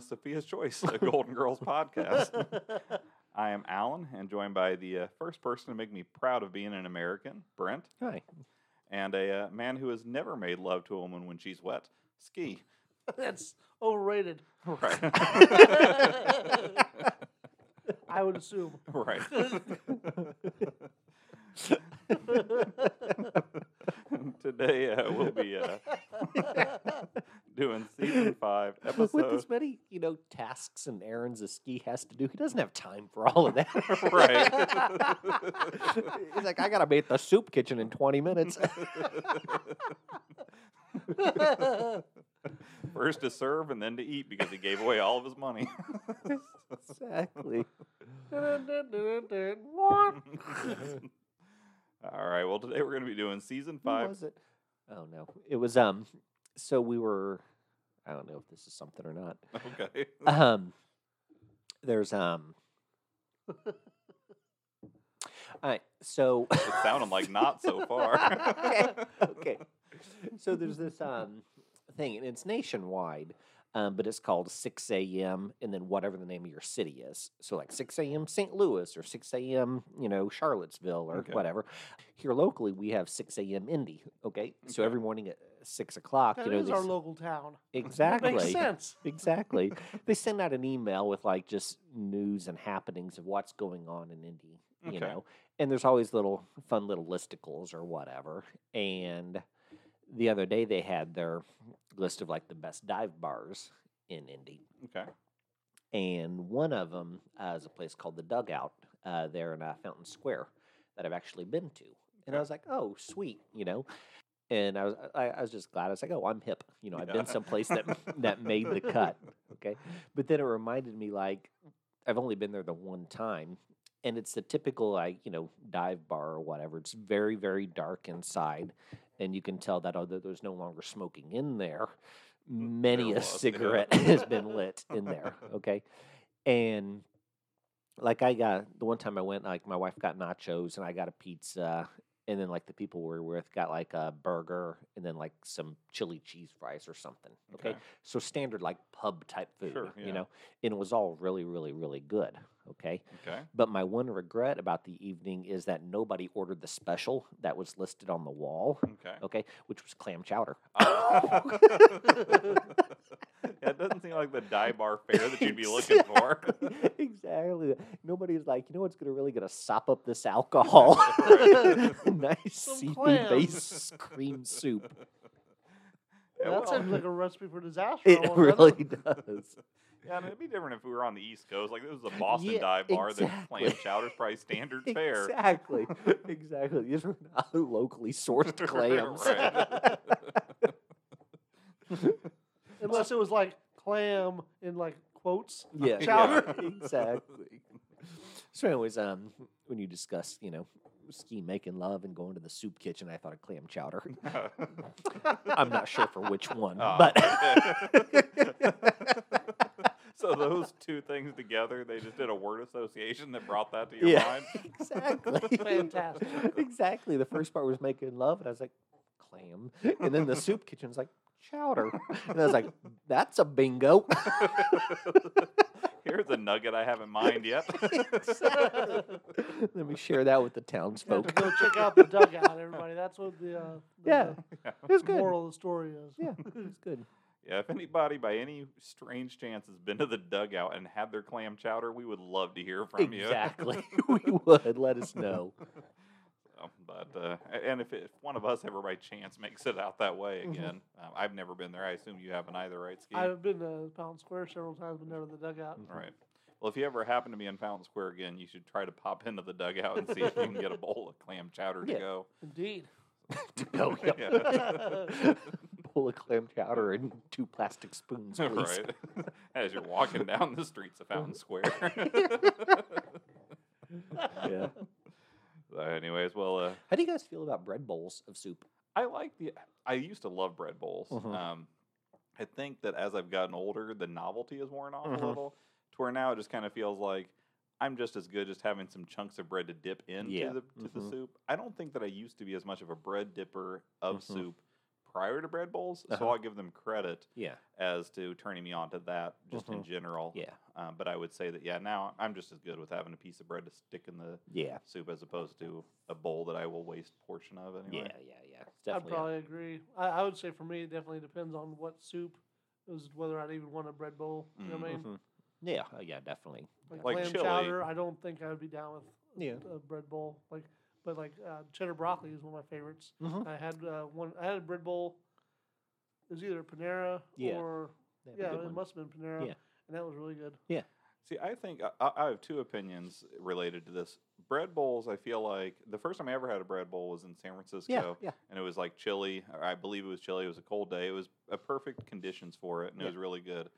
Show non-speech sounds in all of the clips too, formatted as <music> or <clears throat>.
Sophia's Choice, a Golden Girls podcast. <laughs> I am Alan, and joined by the uh, first person to make me proud of being an American, Brent, Hi. and a uh, man who has never made love to a woman when she's wet, Ski. <laughs> That's overrated. Right. <laughs> I would assume. right. Today uh, we'll be uh, doing <laughs> season five, <laughs> With as many, you know, tasks and errands as Ski has to do, he doesn't have time for all of that. <laughs> Right. He's like, I gotta be at the soup kitchen in 20 minutes. First to serve and then to eat because he gave away all of his money. exactly. all right. Well, today we're going to be doing season five. was it? Oh no. It was um so we were I don't know if this is something or not. <laughs> Okay. Um there's um all right, so It sounded like not so far. <laughs> okay, okay. <laughs> So there's this um thing, and it's nationwide, um, but it's called 6 a.m. and then whatever the name of your city is. So like 6 a.m. St. Louis or 6 a.m. you know Charlottesville or Okay. whatever. Here locally, we have 6 a.m. Indy. Okay, so Okay. every morning at six o'clock, That you know, is our s- local town. <laughs> exactly Makes sense. exactly. <laughs> They send out an email with like just news and happenings of what's going on in Indy, you Okay. know. And there's always little fun little listicles or whatever. And the other day they had their list of like the best dive bars in Indy, okay. and one of them uh, is a place called the Dugout uh, there in uh, Fountain Square that I've actually been to. And I was like, oh, sweet, you know. And I was I, I was just glad. I was like, oh, I'm hip. You know, I've Yeah. been someplace that <laughs> that made the cut. Okay, but then it reminded me like I've only been there the one time, and it's the typical like you know dive bar or whatever. It's very very dark inside, and you can tell that although there's no longer smoking in there, many there a was, yeah. cigarette <laughs> has been lit in there. Okay, and like I got the one time I went, like my wife got nachos and I got a pizza, and then like the people we were with got like a burger and then like some chili cheese fries or something. Okay, Okay. so standard like pub type food, Sure, yeah. you know, and it was all really, really, really good. Okay, Okay. but my one regret about the evening is that nobody ordered the special that was listed on the wall. Okay. Okay, which was clam chowder. Oh. <laughs> yeah, it doesn't seem like the dive bar fare that you'd be <laughs> looking for. Exactly. exactly. Nobody's like, you know what's gonna really gonna sop up this alcohol? <laughs> Nice Some seafood based cream soup. Yeah, that well, sounds like a recipe for disaster. It really does. Yeah, and it'd be different if we were on the East Coast. Like this was a <laughs> Boston Yeah, dive bar. The clam exactly. chowder's probably standard <laughs> fare. Exactly. <laughs> exactly. These are not locally sourced clams. Unless it was like clam in like quotes. yeah. Chowder. exactly. So, anyways, um, when you discuss, you know, ski making love and going to the soup kitchen, I thought of clam chowder. I'm not sure for which one, Oh, but so those two things together, they just did a word association that brought that to your yeah, mind. <laughs> exactly. Fantastic. exactly. The first part was making love, and I was like, clam, and then the soup kitchen's like chowder, and I was like, that's a bingo. <laughs> Here's a nugget I haven't mined yet. Exactly. Let me share that with the You have to townsfolk. go check out the dugout, everybody. That's what the, uh, <laughs> the Yeah, Yeah. it was the good. moral of the story is. Yeah, it was good. Yeah, if anybody by any strange chance has been to the dugout and had their clam chowder, we would love to hear from you. Exactly. <laughs> <laughs> we would let us know. So, but uh, and if, it, if one of us ever by chance makes it out that way Mhm. again, um, I've never been there. I assume you haven't either, right, Ski? I've been to Fountain Square several times, but never the dugout. Right. Well, if you ever happen to be in Fountain Square again, you should try to pop into the dugout and see if you can get a <laughs> bowl of clam chowder to go. Indeed. to go. Yep. Yeah. Bowl of clam chowder and <laughs> two plastic spoons, <laughs> please. right. <laughs> As you're walking down the streets of Fountain Square. Yeah. So anyways, well, uh, How do you guys feel about bread bowls of soup? I like the. I used to love bread bowls. Mhm. Um, I think that as I've gotten older, the novelty has worn off Mhm. a little. To where now it just kind of feels like I'm just as good just having some chunks of bread to dip into Yeah. the to the Mhm. soup. I don't think that I used to be as much of a bread dipper of Mhm. soup prior to bread bowls, so Uh-huh. I'll give them credit Yeah. as to turning me on to that just in Mhm. general. Yeah. Um, but I would say that yeah, now I'm just as good with having a piece of bread to stick in the Yeah. soup as opposed to a bowl that I will waste portion of anyway. Yeah. Yeah. Yeah. It's I'd definitely. a- probably agree. I, I would say for me, it definitely depends on what soup is whether I'd even want a bread bowl. You know what I mean? Mhm. Yeah. uh, Yeah. Definitely. Like, Like clam chili. chowder, I don't think I would be down with Yeah. a bread bowl. Like, but like uh, cheddar broccoli is one of my favorites. Mhm. I had uh, one. I had a bread bowl. It was either Panera Yeah. or They have a yeah, it one. must have been Panera. Yeah. and that was really good. Yeah. See, I think I- I, I have two opinions related to this. Bread bowls, I feel like the first time I ever had a bread bowl was in San Francisco. Yeah. Yeah. and it was like chilly. Or I believe it was chilly. It was a cold day. It was a perfect conditions for it, and it was really good.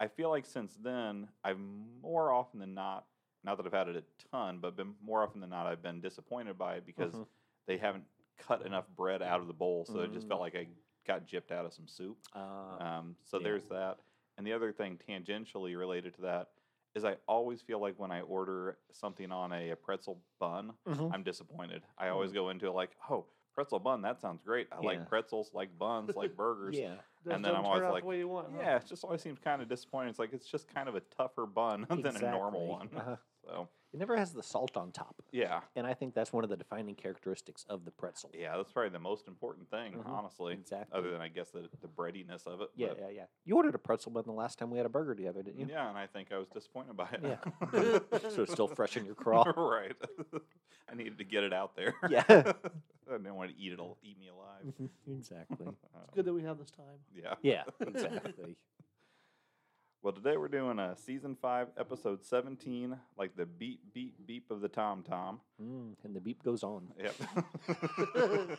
I feel like since then, I've more often than not, not that I've had it a ton, but been more often than not, I've been disappointed by it because Mhm. they haven't cut enough bread out of the bowl, so it just felt Mm. like I got gypped out of some soup. Uh, Um, so yeah. there's that. And the other thing tangentially related to that is I always feel like when I order something on a, a pretzel bun, mhm. I'm disappointed. I always go into it like, oh, pretzel bun, that sounds great. I Yeah. like pretzels, like buns, like <laughs> burgers. Yeah. And then I'm always like, the way you want. huh? Yeah, it just always seems kind of disappointing. It's like it's just kind of a tougher bun <laughs> than a normal one. Uh-huh. So It never has the salt on top, yeah, and I think that's one of the defining characteristics of the pretzel. yeah, that's probably the most important thing, Mhm. honestly. Exactly. Other than I guess the, the breadiness of it. Yeah, but- yeah, yeah. You ordered a pretzel bun the last time we had a burger together, didn't you? Yeah, and I think I was disappointed by it. Yeah. <laughs> so it's still fresh in your craw. <laughs> right. <laughs> I needed to get it out there. Yeah. I didn't want to eat it, al- eat me alive. exactly. It's good that we have this time. yeah. Yeah, exactly. Well, today we're doing a season five, episode seventeen, like the beep, beep, beep of the tom tom. Mm, and the beep goes on. Yep. <laughs>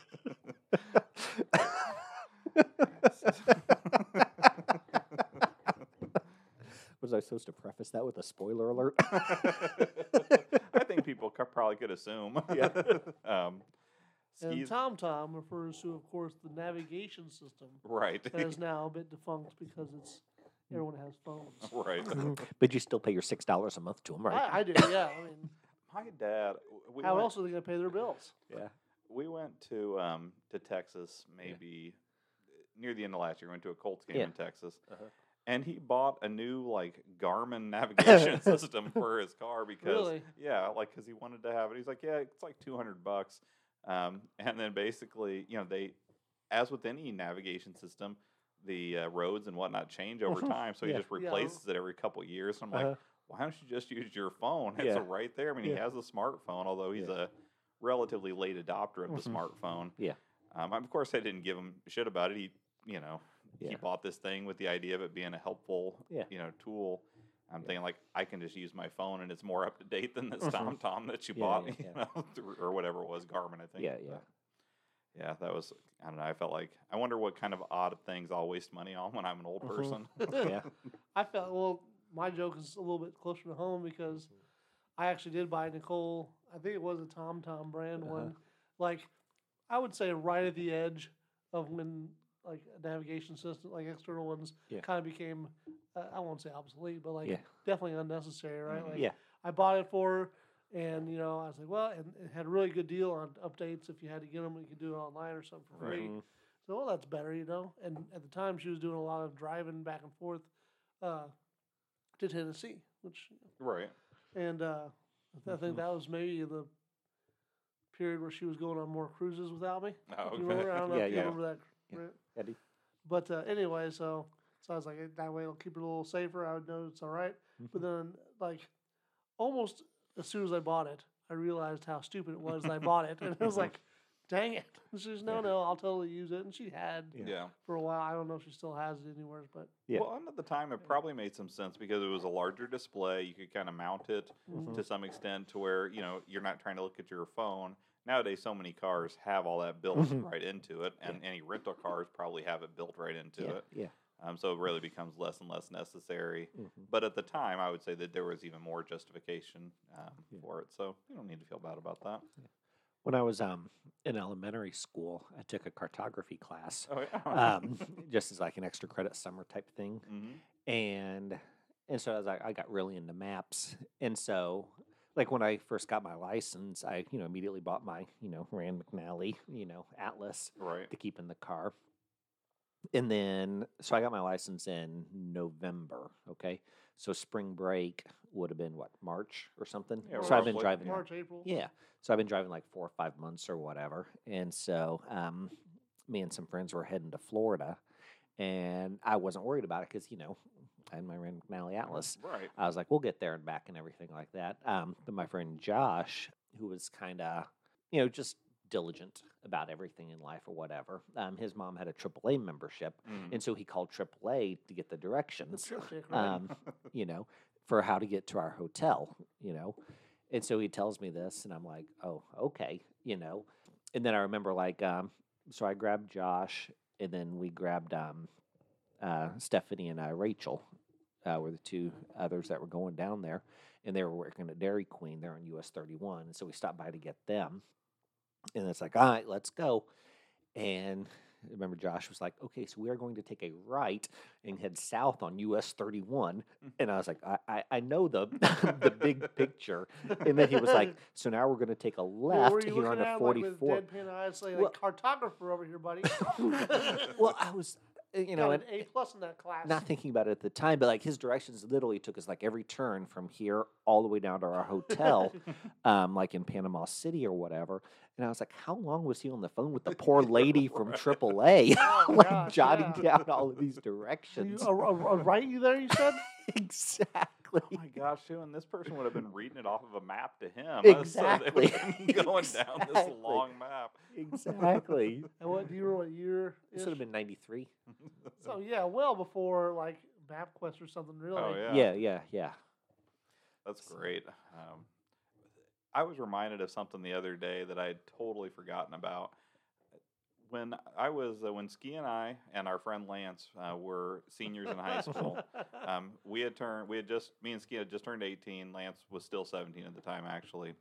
Was I supposed to preface that with a spoiler alert? <laughs> I think people co- probably could assume. <laughs> Yeah. um, And skis, TomTom refers to, of course, the navigation system right. that is now a bit defunct because it's everyone has phones. <laughs> right. <laughs> but you still pay your six dollars a month to them, right? I, I do, yeah. I mean, <laughs> My dad. We how went, else are they going to pay their bills? yeah. We went to um, to Texas maybe near the end of last year. We went to a Colts game Yeah. in Texas, Uh-huh. and he bought a new like Garmin navigation system for his car because Really? yeah, like because he wanted to have it. He's like, yeah, it's like two hundred bucks, um, and then basically, you know, they as with any navigation system. The uh, roads and whatnot change over Mhm. time, so he Yeah. just Yeah. replaces it every couple years. I'm like, Uh-huh. why don't you just use your phone? It's Yeah. right there. I mean, he has a smartphone, although he's Yeah. a relatively late adopter of the Mhm. smartphone. Yeah. Um, of course, I didn't give him shit about it. He, you know, he bought this thing with the idea of it being a helpful, Yeah. you know, tool. I'm Yeah. thinking like I can just use my phone and it's more up to date than this. TomTom that you Yeah, bought, yeah, you yeah. know, <laughs> or whatever it was, Garmin, I think. Yeah, yeah. But, yeah, that was. I don't know. I felt like I wonder what kind of odd things I'll waste money on when I'm an old Mhm. person. <laughs> Yeah. <laughs> I felt well. My joke is a little bit closer to home because I actually did buy Nicole. I think it was a TomTom brand Uh-huh. one. Like I would say right at the edge of when like navigation system, like external ones, Yeah. kind of became. Uh, I won't say obsolete, but like Yeah. definitely unnecessary, right? Mhm. Like Yeah. I bought it for, her, and you know I was like, well, and it had a really good deal on updates. If you had to get them, you could do it online or something for free. Mhm. So well, that's better, you know. And at the time, she was doing a lot of driving back and forth uh, to Tennessee, which right. and uh, I <laughs> think that was maybe the period where she was going on more cruises without me. Oh, You remember? I don't know <laughs> Yeah, if you yeah. remember that. Yeah. Right? Eddie. But uh, anyway, so so I was like, "Eh, that way it'll keep it a little safer. I would know it's all right. But then, like, almost as soon as I bought it, I realized how stupid it was that I bought it, <laughs> and I was like, dang it. And she says, no, Yeah. no, I'll totally use it, and she had Yeah. yeah. for a while. I don't know if she still has it anywhere, but Yeah. Well, and at the time, it probably made some sense because it was a larger display. You could kind of mount it Mhm. to some extent to where you know you're not trying to look at your phone. Nowadays, so many cars have all that built Mhm. right into it, and any rental cars probably have it built right into Yeah. it. Yeah. Um, so it really becomes less and less necessary. Mhm. But at the time, I would say that there was even more justification um, Yeah. for it. So you don't need to feel bad about that. When I was um, in elementary school, I took a cartography class, Oh yeah. <laughs> um, just as like an extra credit summer type thing. hmm and and so I was like, I got really into maps, and so like when I first got my license, I you know immediately bought my you know Rand McNally you know atlas Right. to keep in the car, and then so I got my license in November. Okay, so spring break would have been what March or something. Yeah, so I've been roughly. driving. March, April. Yeah, so I've been driving like four or five months or whatever, and so um, me and some friends were heading to Florida, and I wasn't worried about it because you know I had my Rand McNally Atlas. Right. I was like, we'll get there and back and everything like that. Um, but my friend Josh, who was kind of, you know, just diligent about everything in life or whatever, um, his mom had a AAA membership. Mm. And so he called AAA to get the directions, TripTik, right? um, <laughs> you know, for how to get to our hotel, you know. And so he tells me this, and I'm like, oh, okay, you know. And then I remember, like, um, so I grabbed Josh, and then we grabbed um, uh, Stephanie and uh, Rachel, uh, were the two others that were going down there, and they were working at Dairy Queen. They're on US 31, and so we stopped by to get them. And it's like, all right, let's go. And I remember Josh was like, okay, so we are going to take a right and head south on US 31. Mm-hmm. And I was like, I, I, I know the <laughs> <laughs> the big picture. And then he was like, <laughs> so now we're going to take a left you here on the at, like, with 44. deadpan eyes, like, Well- like cartographer over here, buddy. well, I was, you know, an A plus in that class. not thinking about it at the time, but like his directions literally took us like every turn from here all the way down to our hotel, <laughs> um, like in Panama City or whatever. And I was like, how long was he on the phone with the poor lady <laughs> from AAA, <laughs> Oh, like gosh, jotting yeah. down all of these You- directions? a, a, a right you there, you said? exactly. Oh my gosh, too, and this person would have been reading it off of a map to him. uh, so they Exactly. would have been <laughs> going down this Exactly. long map. Exactly. <laughs> And what do you remember what year? This would have been 93. <laughs> So yeah, well before like MapQuest or something. Really. Oh yeah. Yeah, yeah, yeah. That's great. Um, I was reminded of something the other day that I had totally forgotten about. When I was, uh, when Ski and I and our friend Lance uh, were seniors in high school, <laughs> um, we had turned, we had just, me and Ski had just turned 18. Lance was still 17 at the time, actually.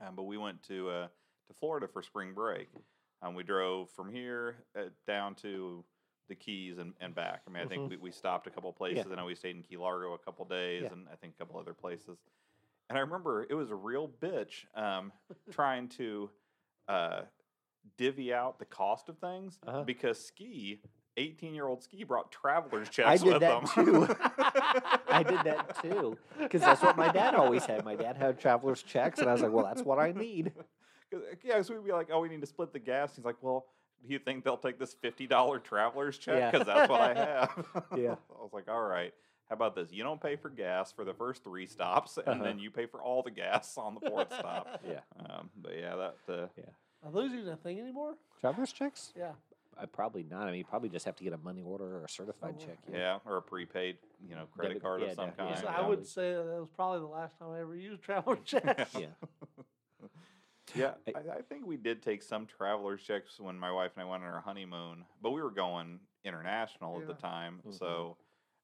Um, but we went to uh, to Florida for spring break. Um, we drove from here uh, down to the Keys and, and back. I mean, I think Mhm. we, we stopped a couple places. I know we stayed in Key Largo a couple days, Yeah. and I think a couple other places. And I remember it was a real bitch um, trying to uh, divvy out the cost of things Uh-huh. because Ski, 18 year old Ski, brought traveler's checks I did with that them. too. <laughs> I did that too. Because that's what my dad always had. My dad had traveler's checks, and I was like, well, that's what I need. <laughs> yeah, so we'd be like, oh, we need to split the gas. He's like, well, do you think they'll take this $50 traveler's check? Yeah. Because that's what I have. <laughs> Yeah. I was like, all right. How about this? You don't pay for gas for the first three stops, and Uh-huh. then you pay for all the gas on the fourth stop. Yeah. Um, but yeah, that uh, Are those even a thing anymore? Traveler's checks? Yeah. I probably not. I mean, you probably just have to get a money order or a certified Oh, check. yeah, or a prepaid, you know, credit Debit- card yeah, of some yeah. kind. So yeah. I yeah. would say that was probably the last time I ever used traveler <laughs> checks. Yeah. <laughs> Yeah, I- I, I think we did take some traveler's checks when my wife and I went on our honeymoon, but we were going international at the Yeah. time, Mhm. so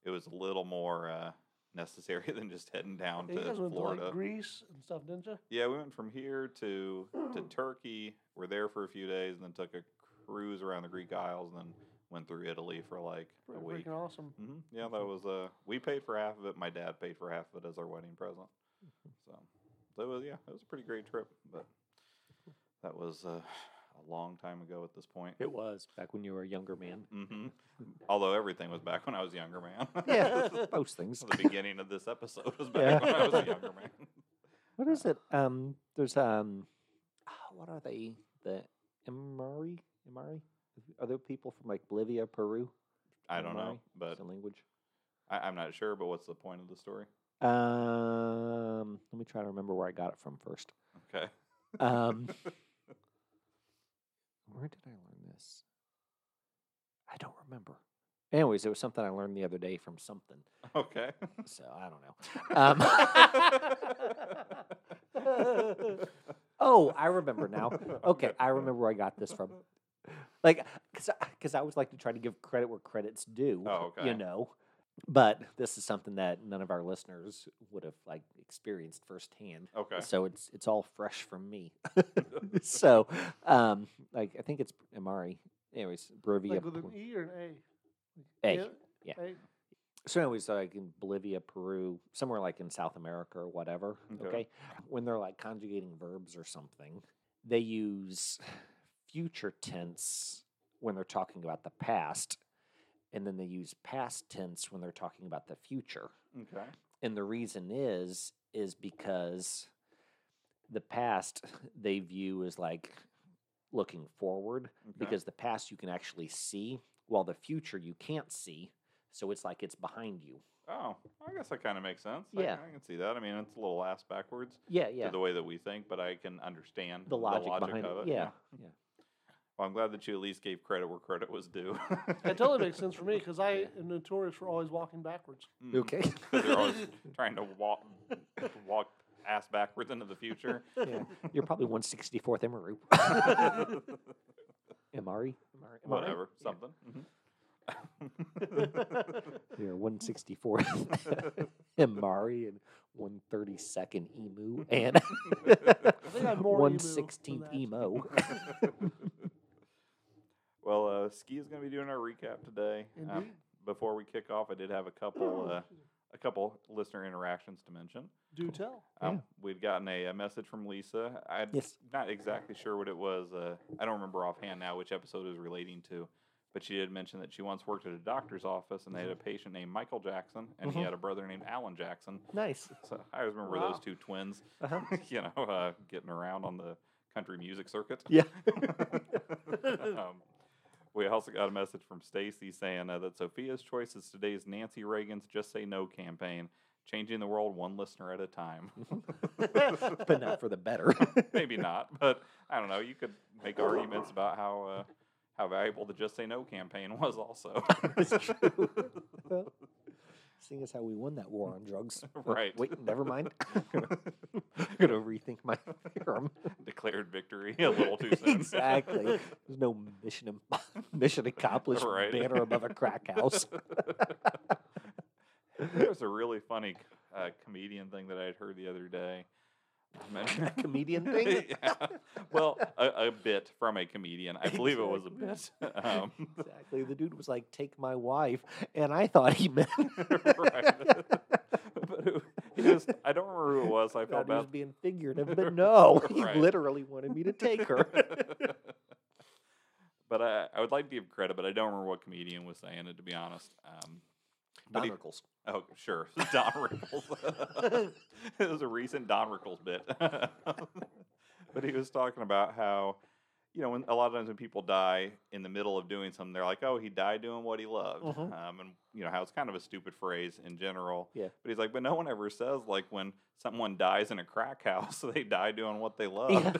it was a little more uh, necessary <laughs> than just heading down Yeah, you to guys went to Florida. like Greece and stuff, didn't you? yeah, we went from here to to <clears throat> Turkey. We're there for a few days, and then took a cruise around the Greek Isles, and then went through Italy for like a week. freaking awesome. hmm Yeah, that was uh, we paid for half of it. My dad paid for half of it as our wedding present. So, so it was yeah, it was a pretty great trip, but <laughs> that was uh, a long time ago at this point. It was back when you were a younger man. hmm Although everything was back when I was a younger man. <laughs> Yeah, <laughs> most things. the beginning of this episode was back Yeah. when I was a younger man. <laughs> What is it? Um, there's um, ah, what are they? The Imari, Imari? Are there people from like Bolivia, Peru? I don't know, but language. I, I'm not sure. But what's the point of the story? Um, let me try to remember where I got it from first. Okay. Um, where did I learn this? I don't remember. Anyways, it was something I learned the other day from something. okay. So I don't know. Um, <laughs> oh, I remember now. Okay, I remember where I got this from. Like, because because I always like to try to give credit where credit's due. Oh, okay. You know, but this is something that none of our listeners would have like experienced firsthand. Okay. So it's it's all fresh from me. <laughs> <laughs> so, um, like I think it's Amari. Anyways, Bolivia. Like with an E or an A? A, yeah. A. So, anyways, like in Bolivia, Peru, somewhere like in South America or whatever. Okay. Okay. When they're like conjugating verbs or something, they use future tense when they're talking about the past and then they use past tense when they're talking about the future. Okay. And the reason is is because the past <laughs> they view as like looking forward Okay. because the past you can actually see while the future you can't see. So it's like it's behind you. Oh, I guess that kind of makes sense. Yeah. I, can see that. I mean, it's a little ass backwards Yeah, yeah. to the way that we think, but I can understand The logic, behind of it. it. Yeah. yeah. Well, I'm glad that you at least gave credit where credit was due. That totally makes sense for me <laughs> because I am notorious for always walking backwards. Mhm. Okay. <laughs> 'Cause you're always <laughs> trying to walk, walk ass backwards into the future. yeah. You're probably 164th Emaru. Emari? Emari? Whatever, Yeah. something. Mhm. You're 164th Emari and 132nd Emu and think I'm more 116th that. Emo. Well, uh, Ski is going to be doing our recap today. Um, before we kick off, I did have a couple, uh, a couple listener interactions to mention. Do tell. Um, We'd gotten a, a message from Lisa. I'm Yes. not exactly sure what it was. Uh, I don't remember offhand now which episode it was relating to, but she did mention that she once worked at a doctor's office and they had a patient named Michael Jackson and he Mhm. had a brother named Alan Jackson. nice. <laughs> So I always remember Wow. those two twins, Uh-huh. <laughs> you know, uh, getting around on the country music circuit. Yeah. <laughs> um, we also got a message from Stacy saying uh, that Sophia's choice is today's Nancy Reagan's "Just Say No" campaign, changing the world one listener at a time. <laughs> but not for the better. <laughs> Maybe not, but I don't know. You could make arguments about how uh, how valuable the "Just Say No" campaign was, also. It's true. <laughs> Seeing as how we won that war on drugs. <laughs> Right. Wait, never mind. <laughs> I'm gonna rethink my theorem. <laughs> Declared victory a little too soon. exactly. There's no mission mission accomplished Right. banner above a crack house. There's a really funny uh, comedian thing that I had heard the other day. A comedian <laughs> thing? yeah. Well, a, a bit from a comedian. I believe it was a bit. <laughs> Um, exactly. The dude was like, "Take my wife," and I thought he meant. <laughs> right. but he just, I don't remember who it was. I thought he was being figurative, but no, he Right. literally wanted me to take her. but I, I would like to give credit, but I don't remember what comedian was saying it, to be honest. Um, Don Rickles. Oh, sure. <laughs> Don Rickles. <laughs> it was a recent Don Rickles bit. <laughs> but he was talking about how, you know, when a lot of times when people die in the middle of doing something, they're like, oh, he died doing what he loved. Mhm. Um, and, you know, how it's kind of a stupid phrase in general. Yeah. But he's like, but no one ever says, like, when someone dies in a crack house, they die doing what they loved.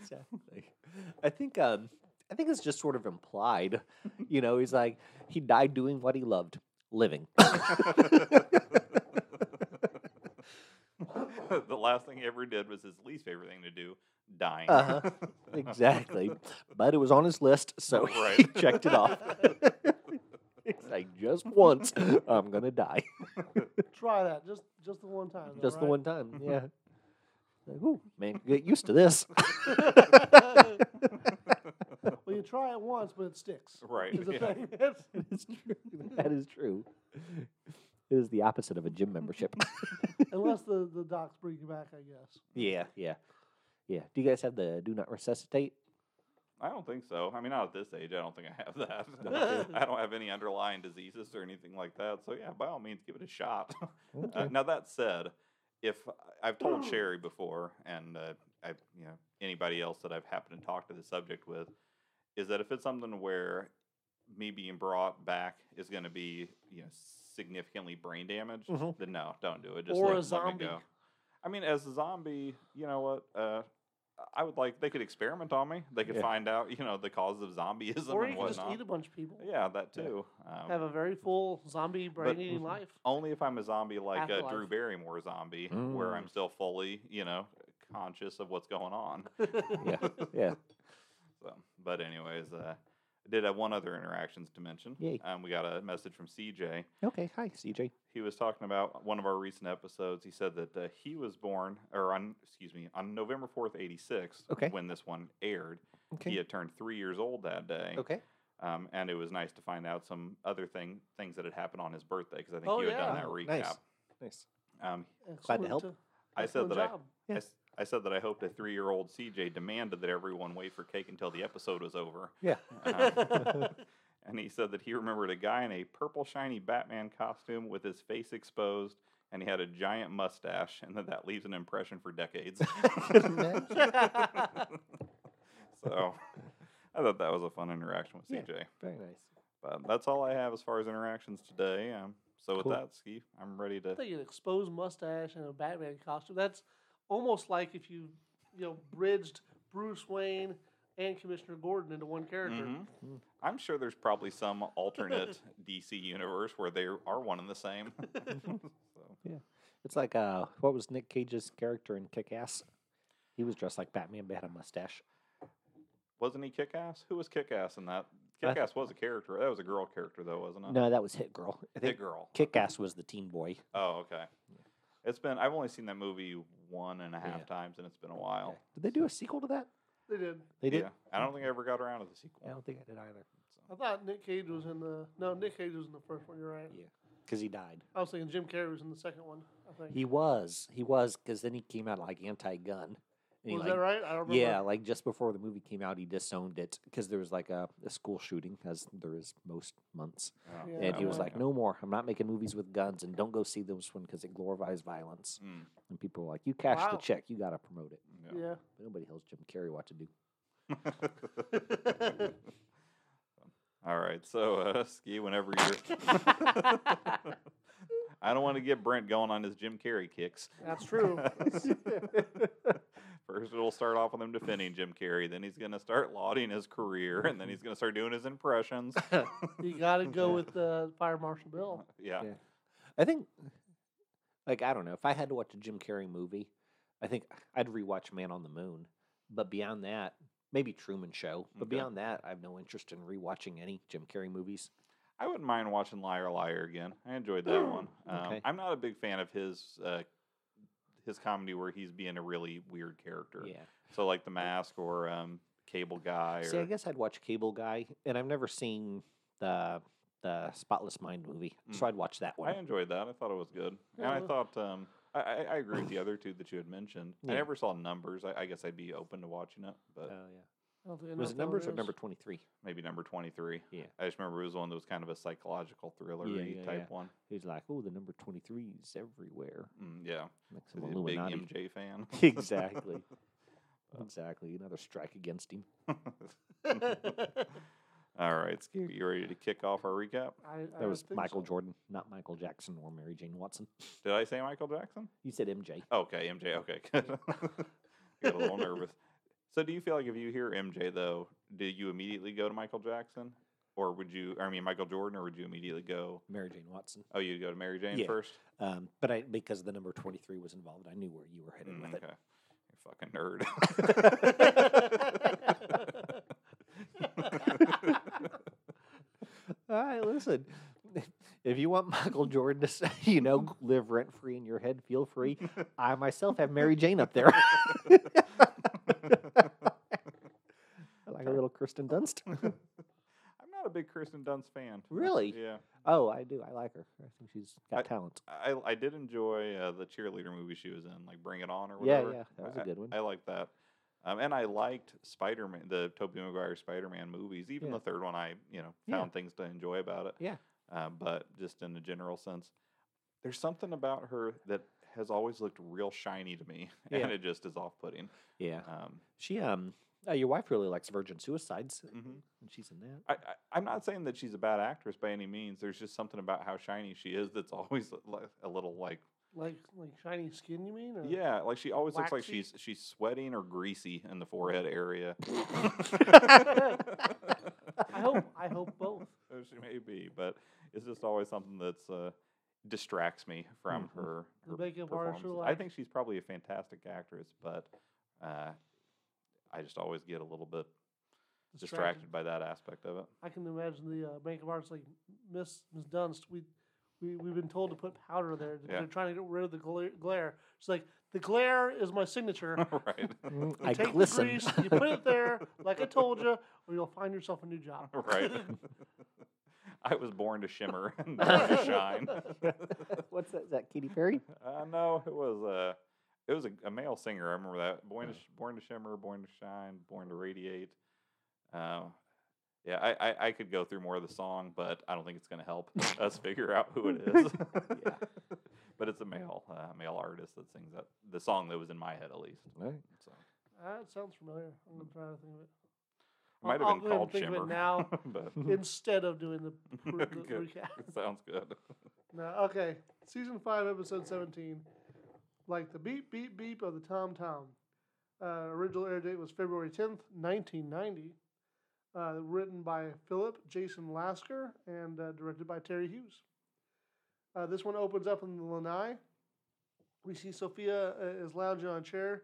exactly. I think um think it's just sort of implied. <laughs> You know, he's like he died doing what he loved, living. <laughs> the last thing he ever did was his least favorite thing to do, dying. Uh-huh. exactly. But it was on his list, so <laughs> he checked it off. He's like just once I'm gonna die. Try that just just the one time. though, Just the one time. Yeah. Like, Ooh, man, get used to this. <laughs> well, you try it once, but it sticks. Right, Is the yeah. thing. <laughs> <laughs> That is true. That is true. It is the opposite of a gym membership. Unless the, the docs bring you back, I guess. yeah, yeah, yeah. Do you guys have the do not resuscitate? I don't think so. I mean, not at this age. I don't think I have that. I don't have any underlying diseases or anything like that. So yeah, by all means, give it a shot. Uh, now that said, if I've told <gasps> Sherry before, and uh, I, you know, anybody else that I've happened to talk to the subject with, is that if it's something where me being brought back is going to be, you know, significantly brain damaged, Mhm. then no, don't do it. Just Or let, a let me zombie. go. I mean, as a zombie, you know what? Uh, I would like they could experiment on me. They could Yeah. find out, <laughs> you know, the cause of zombieism or and you can just eat a bunch of people. yeah, that Yeah. too. Um, Have a very full zombie brain eating life. only if I'm a zombie like a Drew Barrymore zombie, where I'm Mm. still fully, you know, conscious of what's going on. <laughs> <laughs> Yeah, yeah. So, but anyways, uh, I did have one other interactions to mention. Yay. Um, we got a message from CJ. Okay. Hi, CJ. He was talking about one of our recent episodes. He said that uh, he was born, or on, excuse me, on November fourth, eighty six. Okay. When this one aired, Okay. he had turned three years old that day. Okay. Um, and it was nice to find out some other thing things that had happened on his birthday because I think Oh, you had done that Oh, recap. nice. Nice. Um, Glad to help. Excellent, uh, I said that I- job. I, Yeah. s- I said that I hoped a three-year-old CJ demanded that everyone wait for cake until the episode was over. Yeah. Um, <laughs> and he said that he remembered a guy in a purple shiny Batman costume with his face exposed, and he had a giant mustache, and that that leaves an impression for decades. <laughs> so I thought that was a fun interaction with Yeah. CJ. Very nice. But that's all I have as far as interactions today. Um, so with Cool. that, Ski, I'm ready to. I think an exposed mustache and a Batman costume. That's almost like if you, you know, bridged Bruce Wayne and Commissioner Gordon into one character. Mhm. Mm. I'm sure there's probably some alternate <laughs> DC universe where they are one and the same. <laughs> so, It's like uh, what was Nick Cage's character in Kick Ass? He was dressed like Batman, but had a mustache. wasn't he Kick Ass? Who was Kick Ass in that? Kick Ass was a character. That was a girl character, though, wasn't it? No, that was Hit Girl. I Hit Girl. Kick Ass was the teen boy. Oh, okay. It's been. I've only seen that movie one and a half Yeah. times, and it's been a while. Did they do a sequel to that? They did. They did. Yeah, I don't think I ever got around to the sequel. I don't think I did either. I thought Nick Cage was in the. No, Nick Cage was in the first one. You're right. Yeah, because he died. I was thinking Jim Carrey was in the second one. I think. He was. He was because then he came out like anti-gun. And he, was like, that right? I don't remember. Yeah, like just before the movie came out, he disowned it because there was like a, a school shooting, as there is most months. Oh, Yeah. and he was like, "No more. I'm not making movies with guns, and don't go see this one because it glorifies violence." Mm, And people were like, "You cashed Wow. the check. You got to promote it." yeah. Yeah. But nobody tells Jim Carrey what to do. <laughs> All right, so uh, ski whenever you're. <laughs> <laughs> I don't want to get Brent going on his Jim Carrey kicks. That's true. First, it'll start off with him defending Jim Carrey. Then he's going to start <laughs> lauding his career, and then he's going to start doing his impressions. <laughs> you got to go <laughs> with uh, Fire Marshal Bill. yeah. Yeah. I think, like, I don't know. If I had to watch a Jim Carrey movie, I think I'd rewatch Man on the Moon. But beyond that, maybe Truman Show. But Okay. beyond that, I have no interest in rewatching any Jim Carrey movies. I wouldn't mind watching Liar Liar again. I enjoyed that one. Um, Okay. I'm not a big fan of his uh, his comedy where he's being a really weird character. Yeah. So like The Mask or um, Cable Guy. Or, See, I guess I'd watch Cable Guy, and I've never seen the the Spotless Mind movie, so Mm. I'd watch that one. I enjoyed that. I thought it was good, and I thought um, I, I, agree with the other two that you had mentioned. I never saw numbers. I, I guess I'd be open to watching it, but Oh yeah. I don't think I know Was what it that one numbers or number twenty three? maybe number twenty three. Yeah. I just remember it was one that was kind of a psychological thriller yeah, type yeah. one. He's like, oh, the number twenty three is everywhere. Mm, yeah, Like he's some a big MJ fan. <laughs> exactly. <laughs> exactly. Another strike against him. <laughs> All right, Ski, you ready to kick off our recap? I, I That was Michael so. Jordan, not Michael Jackson or Mary Jane Watson. Did I say Michael Jackson? You said MJ. Okay, MJ. Okay, good. Got a little nervous. So, do you feel like if you hear MJ though, do you immediately go to Michael Jackson, or would you? I mean, Michael Jordan, or would you immediately go? Mary Jane Watson. Oh, you go to Mary Jane Yeah. first. Um, but I because the number twenty three was involved, I knew where you were headed Mm, with okay, you fucking nerd. <laughs> All right, listen. If you want Michael Jordan to, say, <laughs> you know, live rent free in your head, feel free. <laughs> I myself have Mary Jane up there. I like Kristen Dunst. <laughs> I'm not a big Kirsten Dunst fan. Really? Yeah. Oh, I do. I like her. I think she's got I- talent. I, I did enjoy uh, the cheerleader movie she was in, like Bring It On or whatever. yeah, yeah, that was a I- good one. I, liked that. Um, and I liked Spider Man, the Tobey Maguire Spider Man movies. Even Yeah. the third one, I you know Yeah. found things to enjoy about it. Yeah. Um, but just in a general sense, there's something about her that has always looked real shiny to me, <laughs> Yeah. and it just is off putting. Yeah. Um, She um uh, your wife really likes Virgin Suicides mhm. and she's in that. I, I, I'm not saying that she's a bad actress by any means. There's just something about how shiny she is that's <laughs> always li- a little like like like shiny skin, you mean? Or? Yeah, like she always looks like she's she's sweating or greasy in the forehead area. <laughs> <laughs> I hope I hope both. She may be, but it's just always something that's uh, distracts me from Mhm. her. The makeup artist I think she's probably a fantastic actress, but uh, I just always get a little bit distracted by that aspect of it. I can imagine the uh, makeup artist like Miss Miss Dunst. We we we've been told to put powder there. Yeah. They're trying to get rid of the gla- glare. It's like the glare is my signature. <laughs> right, You I take glisten. the grease, you put it there, like I told you, or you'll find yourself a new job. <laughs> right. <laughs> I was born to shimmer and to shine. What's that? Is that Katy Perry? Uh, no, it was uh, it was a, a male singer. I remember that. Born to Born to Shimmer, Born to Shine, Born to Radiate. Uh, yeah, I, I, I could go through more of the song, but I don't think it's going to help <laughs> us figure out who it <laughs> is. Yeah. <laughs> but it's a male uh, male artist that sings that the song that was in my head at least. All right. So That sounds familiar. I'm gonna try to think of it. it might I'll- have I'll been go ahead and called think of it Shimmer now. but Instead of doing the, pr- the Good. recap. sounds good. No, okay. Season five, episode seventeen. Like the beep beep beep of the Tom Tom. Uh, original air date was February tenth, nineteen ninety. Uh, written by Philip Jayson Lasker and uh, directed by Terry Hughes. Uh, this one opens up in the lanai. We see Sophia uh, is lounging on a chair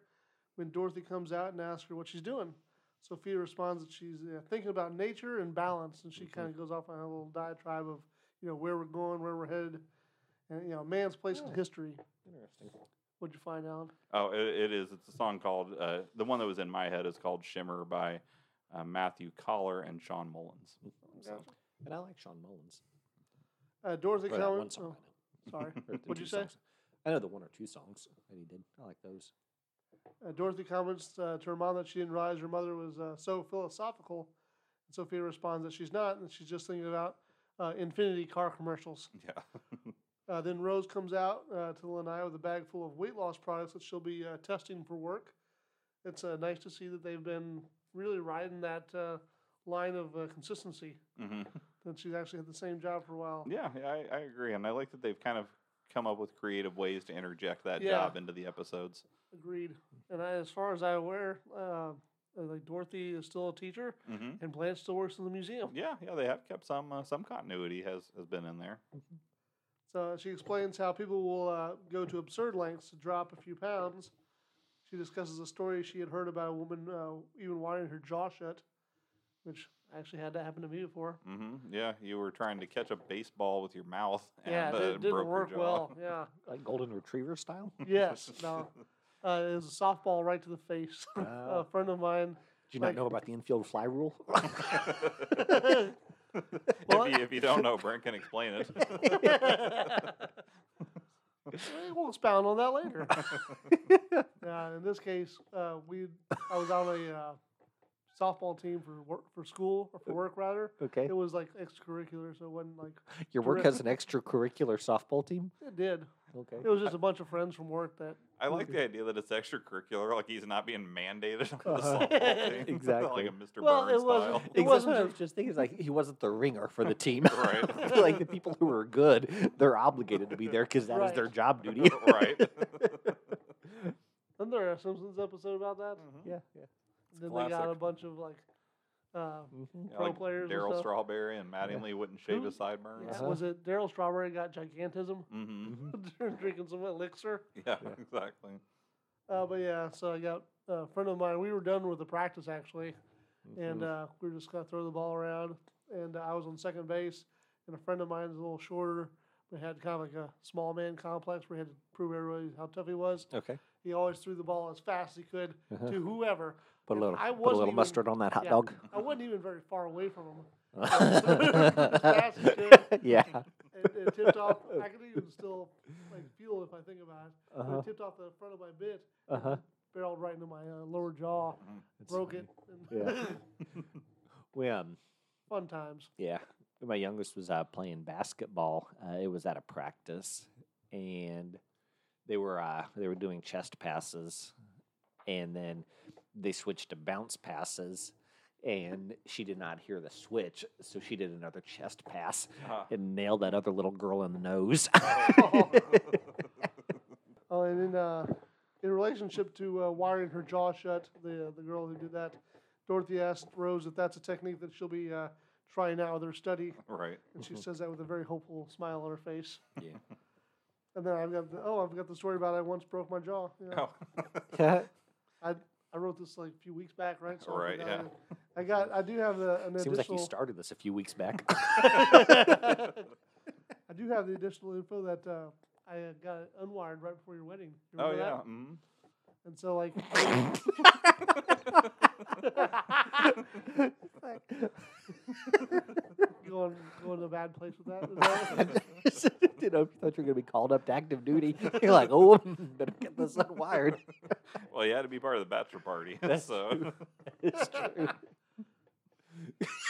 when Dorothy comes out and asks her what she's doing. Sophia responds that she's uh, thinking about nature and balance, and she kind of goes off on a little diatribe of you know where we're going, where we're headed, and you know man's place Oh. in history. Interesting. What'd you find out? Oh, it, it is. It's a song called uh, the one that was in my head is called "Shimmer" by uh, Matthew Collar and Shawn Mullins. So, And I like Shawn Mullins. Uh, Dorothy Or that one song. oh, I know. sorry. <laughs> Or the What'd you say? songs. I know the one or two songs that he did. I like those. Uh, Dorothy comments uh, to her mom that she didn't realize her mother was uh, so philosophical. And Sophia responds that she's not, and she's just thinking about uh, Infiniti car commercials. yeah. <laughs> Uh, then Rose comes out uh, to the lanai with a bag full of weight loss products that she'll be uh, testing for work. It's uh, nice to see that they've been really riding that uh, line of uh, consistency. hmm That she's actually had the same job for a while. Yeah, yeah, I, I agree, and I like that they've kind of come up with creative ways to interject that Yeah. job into the episodes. Agreed. And I, as far as I'm aware, like Dorothy is still a teacher, hmm and Blanche still works in the museum. Yeah, yeah, they have kept some uh, some continuity has has been in there. So she explains how people will uh, go to absurd lengths to drop a few pounds. She discusses a story she had heard about a woman uh, even wiring her jaw shut, which actually had that happen to me before. hmm Yeah, you were trying to catch a baseball with your mouth. <laughs> And, yeah, it uh, did, didn't broke your work jaw. well. <laughs> Yeah. Like Golden Retriever style? <laughs> yes. No. Uh, it was a softball right to the face. a Oh. friend of mine. Did you Like- not know about the infield fly rule? <laughs> Well, if, you, if you don't know, Brent can explain it. <laughs> we'll expound on that later. <laughs> yeah, in this case, uh, we I was on a uh, softball team for work for school or for work rather. okay. It was like extracurricular, so it wasn't like Your work has an extracurricular softball team? it did. Okay. It was just a bunch of friends from work that I like the <laughs> idea that it's extracurricular, like he's not being mandated on the Uh-huh. softball <laughs> team. Exactly. <laughs> like a Mr. Well, Burns it wasn't- style. it wasn't what I was just thinking. Like he wasn't the ringer for the team. Right. like the people who are good, they're obligated to be there because that is Right. their job duty. right. Isn't there a Simpsons episode about that? yeah, yeah. then they got a bunch of like uh, Mhm. Yeah, pro like players Darryl. Strawberry and Mattingly wouldn't shave Who? his sideburns. yeah, Uh-huh. was it Darryl Strawberry got gigantism Mm-hmm. <laughs> drinking some elixir? <laughs> Yeah, Yeah. exactly. Uh, but yeah, so I got a friend of mine. We were done with the practice actually, and Mhm. uh, we were just gonna throw the ball around. And uh, I was on second base, and a friend of mine is a little shorter, but had kind of like a small man complex where he had to prove everybody how tough he was. okay. He always threw the ball as fast as he could Uh-huh. to whoever. Put a little, I put a little even- mustard on that hot yeah, dog. I wasn't even very far away from him. <laughs> <laughs> yeah. It, it tipped off. I can even still like feel if I think about it. Uh-huh. It tipped off the front of my bit, Uh-huh. barreled right into my uh, lower jaw, That's broke funny. it. Yeah. <laughs> We um Fun times. yeah. My youngest was uh, playing basketball. Uh, it was at a practice, and they were uh, they were doing chest passes, and then they switched to bounce passes, and she did not hear the switch, so she did another chest pass Ah. and nailed that other little girl in the nose. <laughs> <laughs> Oh, and in uh, in relationship to uh, wiring her jaw shut, the the girl who did that, Dorothy asked Rose if that's a technique that she'll be uh, trying out with her study, right. and she says that with a very hopeful smile on her face. yeah. And then I've got the, oh, I've got the story about I once broke my jaw. Yeah. Oh. <laughs> I I wrote this like a few weeks back, right? I Right, forgot yeah. I got I do have the an Seems like you started this a few weeks back. <laughs> <laughs> I do have the additional info that uh, I uh, got it unwired right before your wedding. You oh yeah. that? mhm. And so like. going going to a bad place with that. Is that <laughs> you know, if you thought you were going to be called up to active duty, you're like, oh, better get That's <laughs> not wired. well, you had to be part of the bachelor party. <laughs> That's so true. It's true.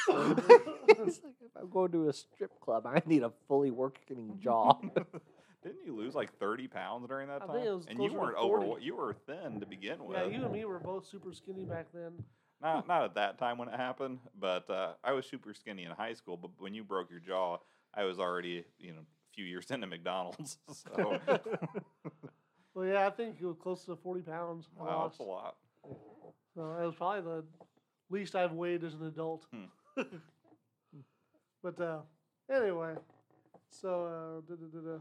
it's like if I'm going to a strip club, I need a fully working jaw. <laughs> didn't you lose like 30 pounds during that I time? think it was and you closer to weren't over. You were thin to begin with. Yeah, you and me were both super skinny back then. Not not at that time when it happened, but uh, I was super skinny in high school. But when you broke your jaw, I was already you know a few years into McDonald's. So Well, yeah, I think it was close to 40 pounds. I wow, lost. that's a lot. So it was probably the least I've weighed as an adult. Hmm. but uh, anyway, so uh, duh, duh, duh, duh.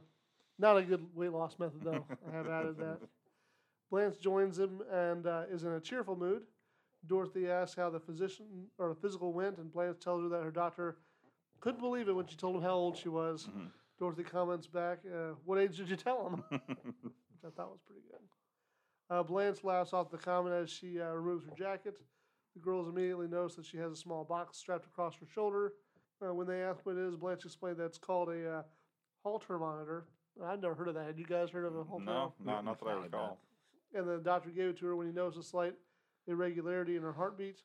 not a good weight loss method though. I have added that. <laughs> Blanche joins him and uh, is in a cheerful mood. Dorothy asks how the physician or the physical went, and Blanche tells her that her doctor couldn't believe it when she told him how old she was. Mhm. Dorothy comments back, uh, "What age did you tell him?" <laughs> which I thought was pretty good. Uh, Blanche laughs off the comment as she uh, removes her jacket. The girls immediately notice that she has a small box strapped across her shoulder. Uh, when they ask what it is, Blanche explains that it's called a uh, Holter monitor. I've never heard of that. Had you guys heard of a Holter? no, no, not that I I had not. recall. And the doctor gave it to her when he noticed a slight irregularity in her heartbeat.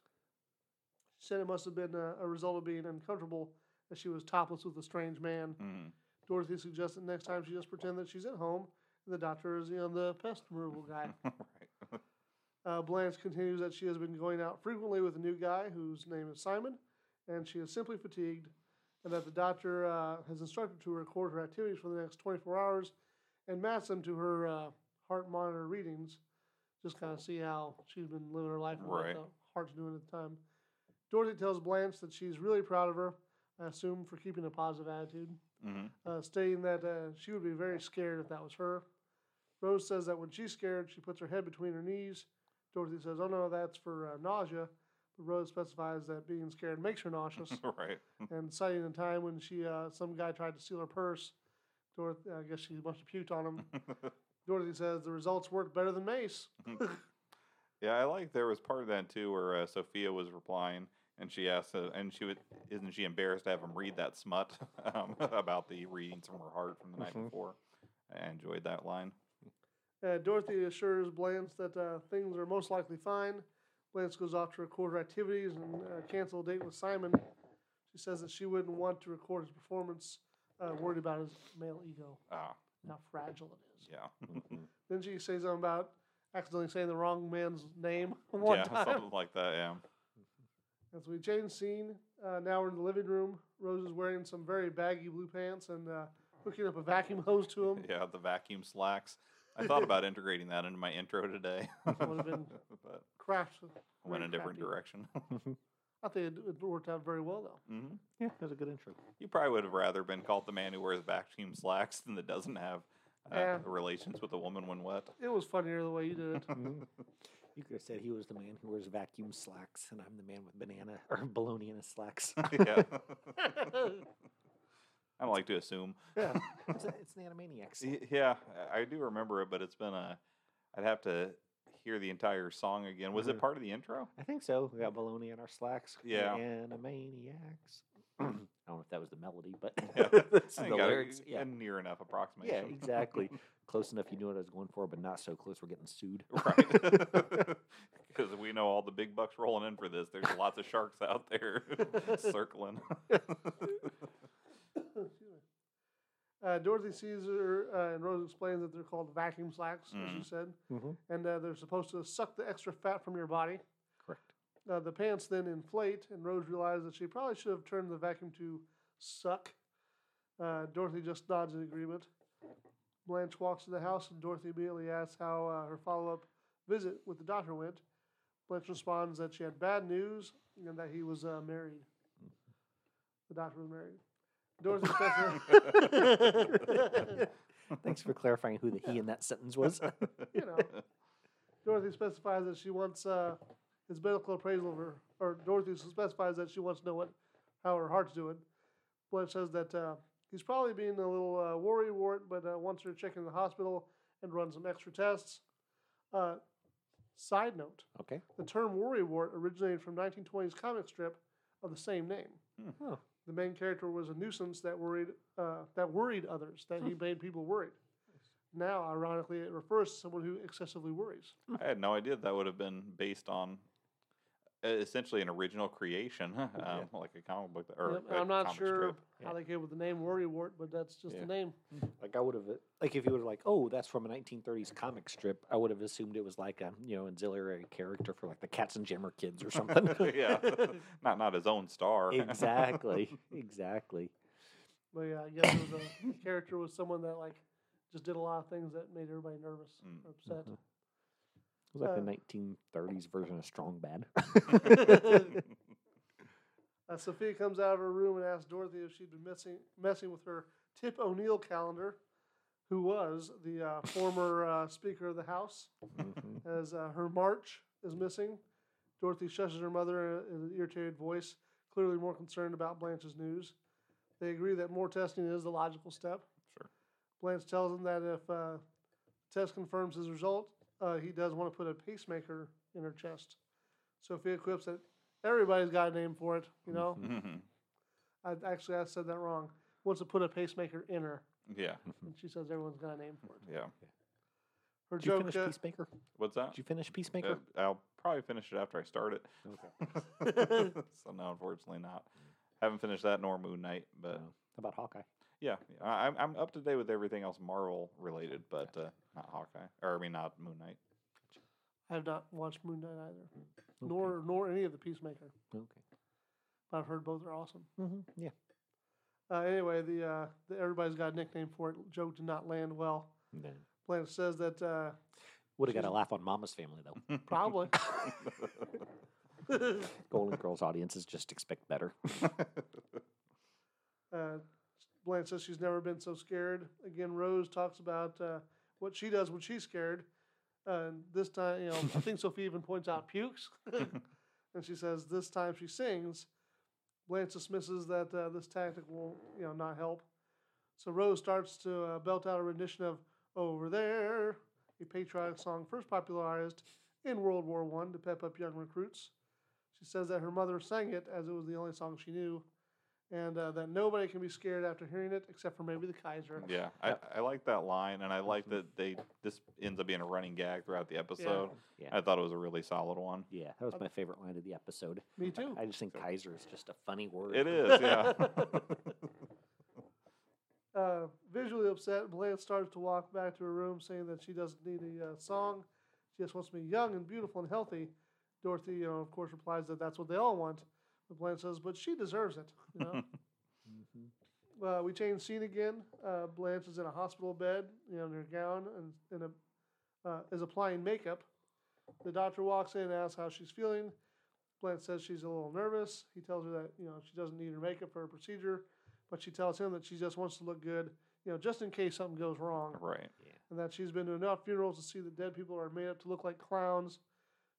She said it must have been a, a result of being uncomfortable as she was topless with a strange man. Mhm. Dorothy suggested next time she just pretend that she's at home and the doctor is you know, the pest removal guy. <laughs> right. Uh, Blanche continues that she has been going out frequently with a new guy whose name is Simon, and she is simply fatigued, and that the doctor uh, has instructed to record her activities for the next 24 hours and match them to her uh, heart monitor readings, just kind of see how she's been living her life and Right. what the heart's doing at the time. Dorothy tells Blanche that she's really proud of her, I assume for keeping a positive attitude hmm uh, stating that uh, she would be very scared if that was her. Rose says that when she's scared, she puts her head between her knees. Dorothy says, "Oh no, that's for uh, nausea." But Rose specifies that being scared makes her nauseous, <laughs> right. <laughs> and citing a time when she uh, some guy tried to steal her purse. Dorothy, I guess she must have puked on him. <laughs> Dorothy says the results worked better than Mace. Yeah, I like there was part of that too where uh, Sophia was replying and she asked, uh, and she would, isn't she embarrassed to have him read that smut um, about the readings from her heart from the night Mhm. before? I enjoyed that line. Uh, Dorothy assures Blanche that uh, things are most likely fine. Blanche goes off to record her activities and uh, cancel a date with Simon. She says that she wouldn't want to record his performance, uh, worried about his male ego, Ah, how fragile it is. yeah, <laughs> Mhm. Then she says something about accidentally saying the wrong man's name <laughs> one yeah, time. something like that. Yeah, <laughs> As we change scene, uh, now we're in the living room. Rose is wearing some very baggy blue pants and uh, hooking up a vacuum hose to him. yeah, the vacuum slacks. I thought about <laughs> integrating that into my intro today, That would have been <laughs> but crafts. went a very different crafty. direction. <laughs> I think it, it worked out very well though. hmm Yeah, that was a good intro. You probably would have rather been called the man who wears vacuum slacks than that doesn't have uh, Yeah. relations with a woman when wet. It was funnier the way you did it. Mhm. You could have said he was the man who wears vacuum slacks, and I'm the man with banana or bologna in his slacks. yeah. I don't like to assume. yeah. it's, a, <laughs> it's the Animaniacs. Yeah, I I do remember it, but it's been a. I'd have to hear the entire song again. Was it Mhm. part of the intro? I think so. We got baloney in our slacks. the Yeah. Animaniacs. <clears throat> I don't know if that was the melody, but Yeah, <laughs> that's I the think I- lyrics. Yeah. a near enough approximation. Yeah, exactly. <laughs> Close enough you knew what I was going for, but not so close we're getting sued. right. Because we know all the big bucks rolling in for this. There's lots of sharks out there circling. Excuse me. Uh, Dorothy sees her, uh, and Rose explains that they're called vacuum slacks, as you Mm. said, Mm-hmm. and uh, they're supposed to suck the extra fat from your body. Correct. Uh, the pants then inflate, and Rose realizes that she probably should have turned the vacuum to suck. Uh, Dorothy just nods in agreement. Blanche walks to the house, and Dorothy immediately asks how uh, her follow up visit with the doctor went. Blanche responds that she had bad news and that he was uh, married. The doctor was married. Dorothy specifies. <laughs> Thanks for clarifying who the he in that sentence was. <laughs> you know. Dorothy specifies that she wants uh, his medical appraisal of her, or Dorothy specifies that she wants to know what how her heart's doing. Blanche says that uh, he's probably being a little uh, worry wart, but uh, wants her to check in the hospital and run some extra tests. Uh, side note: okay. the term worry wart originated from 1920s comic strip of the same name. Oh. The main character was a nuisance that worried uh, that worried others, that he made people worried. Now, ironically, it refers to someone who excessively worries. I had no idea that would have been based on essentially an original creation, um, like a comic book or Yep, a and I'm not comic sure strip. how they came with the name Worrywart, but that's just Yeah. the name. Like I would have, like if you were like, oh, that's from a 1930s comic strip, I would have assumed it was like a you know auxiliary character for like the Katzenjammer Kids or something. <laughs> yeah, <laughs> not not his own star. <laughs> exactly, exactly. But yeah, I guess it was a character was someone that like just did a lot of things that made everybody nervous Mm. or upset. Mhm. It was like Uh, the 1930s version of Strong Bad. <laughs> Uh, Sophia comes out of her room and asks Dorothy if she'd been messing messing with her Tip O'Neill calendar, who was the uh, <laughs> former uh, Speaker of the House. Mhm. As uh, her march is missing, Dorothy shushes her mother in an irritated voice, clearly more concerned about Blanche's news. They agree that more testing is the logical step. Sure. Blanche tells them that if uh, test confirms his result, uh, he does want to put a pacemaker in her chest. Sophia quips that everybody's got a name for it. You know, <laughs> Mhm. I actually I said that wrong. Wants to put a pacemaker in her, yeah, and she says everyone's got a name for it. yeah. Her Did you joke. finish uh, Peacemaker? What's that? Did you finish Peacemaker? Uh, I'll probably finish it after I start it. Okay. <laughs> so no, unfortunately not. Haven't finished that nor Moon Knight, but No. How about Hawkeye? Yeah, I, I'm I'm up to date with everything else Marvel related, but uh, not Hawkeye, or I mean not Moon Knight. I have not watched Moon Knight either, Okay. nor nor any of the Peacemaker. Okay. But I've heard both are awesome. hmm Yeah. Uh, anyway, the, uh, the everybody's got a nickname for it. Joke did not land well. Blanche says that uh, Would have got a laugh on Mama's Family though. <laughs> probably. <laughs> Golden Girls audiences just expect better. <laughs> Blanche says she's never been so scared. Again, Rose talks about uh, what she does when she's scared. Uh, and this time, you know, I think Sophie even points out pukes. <laughs> <laughs> and she says this time she sings. Blanche dismisses that uh, this tactic will, you know, not help. So Rose starts to uh, belt out a rendition of "Over There," a patriotic song first popularized in World War One to pep up young recruits. She says that her mother sang it as it was the only song she knew, and uh, that nobody can be scared after hearing it except for maybe the Kaiser. yeah, I, I like that line, and I like that they this ends up being a running gag throughout the episode. Yeah. I thought it was a really solid one. Yeah, that was my favorite line of the episode. Me too. I just think Kaiser is just a funny word. It is, yeah. <laughs> <laughs> uh, visually upset, Blanche starts to walk back to her room, saying that she doesn't need a uh, song. She just wants to be young and beautiful and healthy. Dorothy, you know, of course, replies that that's what they all want. But Blanche says, "But she deserves it." You know. <laughs> Mhm. uh, we change scene again. Uh, Blanche is in a hospital bed, you know, in her gown, and in a uh, is applying makeup. The doctor walks in and asks how she's feeling. Blanche says she's a little nervous. He tells her that you know she doesn't need her makeup for her procedure, but she tells him that she just wants to look good, you know, just in case something goes wrong, right. Yeah. and that she's been to enough funerals to see that dead people are made up to look like clowns.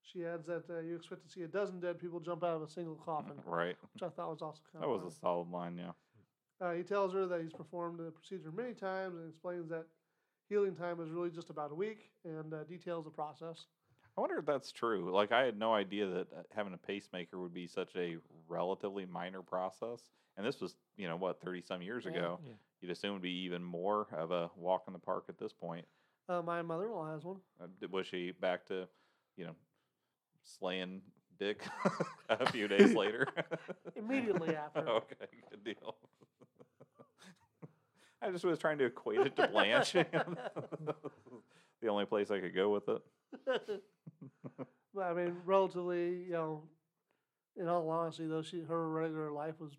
She adds that uh, you expect to see a dozen dead people jump out of a single coffin, Right. which I thought was also kind That of was a solid line, yeah. uh, he tells her that he's performed the procedure many times and explains that healing time is really just about a week and uh, details the process. I wonder if that's true. Like, I had no idea that uh, having a pacemaker would be such a relatively minor process. And this was, you know, what, 30 some years Yeah. ago. Yeah. You'd assume it'd be even more of a walk in the park at this point. Uh, my mother-in-law has one. Uh, d- was she back to, you know, slaying dick <laughs> a few <laughs> days later? Immediately after. okay, good deal. <laughs> I just was trying to equate it to Blanche. the only place I could go with it. but I mean, relatively, you know, in all honesty, though, she her regular life was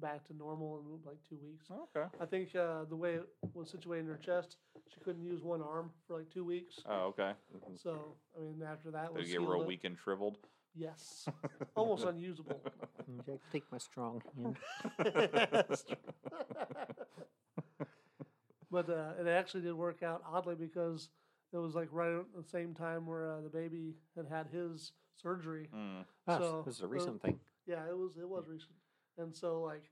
back to normal in like two weeks. Okay. I think uh, the way it was situated in her chest, she couldn't use one arm for like two weeks. Oh, okay. So I mean, after that Did was it get healed real up. weak and shriveled? Yes, <laughs> almost unusable. Okay, take my strong hand. <laughs> but uh, it actually did work out oddly because it was like right at the same time where uh, the baby had had his surgery. Mm. Ah, So, this is a uh, recent thing. Yeah, it was it was recent, and so like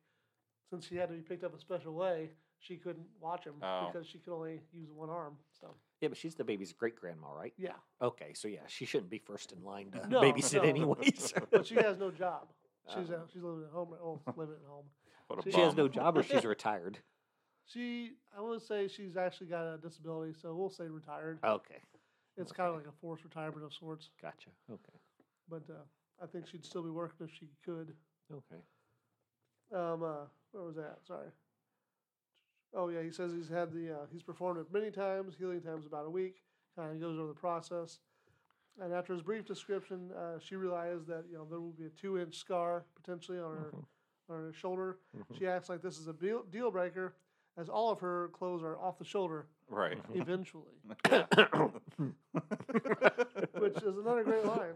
since he had to be picked up a special way, she couldn't watch him Oh. because she could only use one arm. So Yeah, but she's the baby's great grandma, right? yeah, Okay, so yeah, she shouldn't be first in line to No, babysit <laughs> no. anyways. <laughs> but she has no job. <laughs> She's uh, she's living at home. Oh, living at home. What a She she has no job or she's retired. She, I would say she's actually got a disability, so we'll say retired. Okay. It's kind of like a forced retirement of sorts, Gotcha. Okay. but uh, I think she'd still be working if she could. Okay. Um, uh, where was that? Sorry. Oh yeah, he says he's had the uh, he's performed it many times. Healing time's about a week. Kind of goes over the process, and after his brief description, uh, she realized that you know there will be a two-inch scar potentially on her Mhm. on her shoulder. Mhm. She acts like this is a deal, deal breaker, as all of her clothes are off the shoulder Right. eventually, <laughs> which is another great line.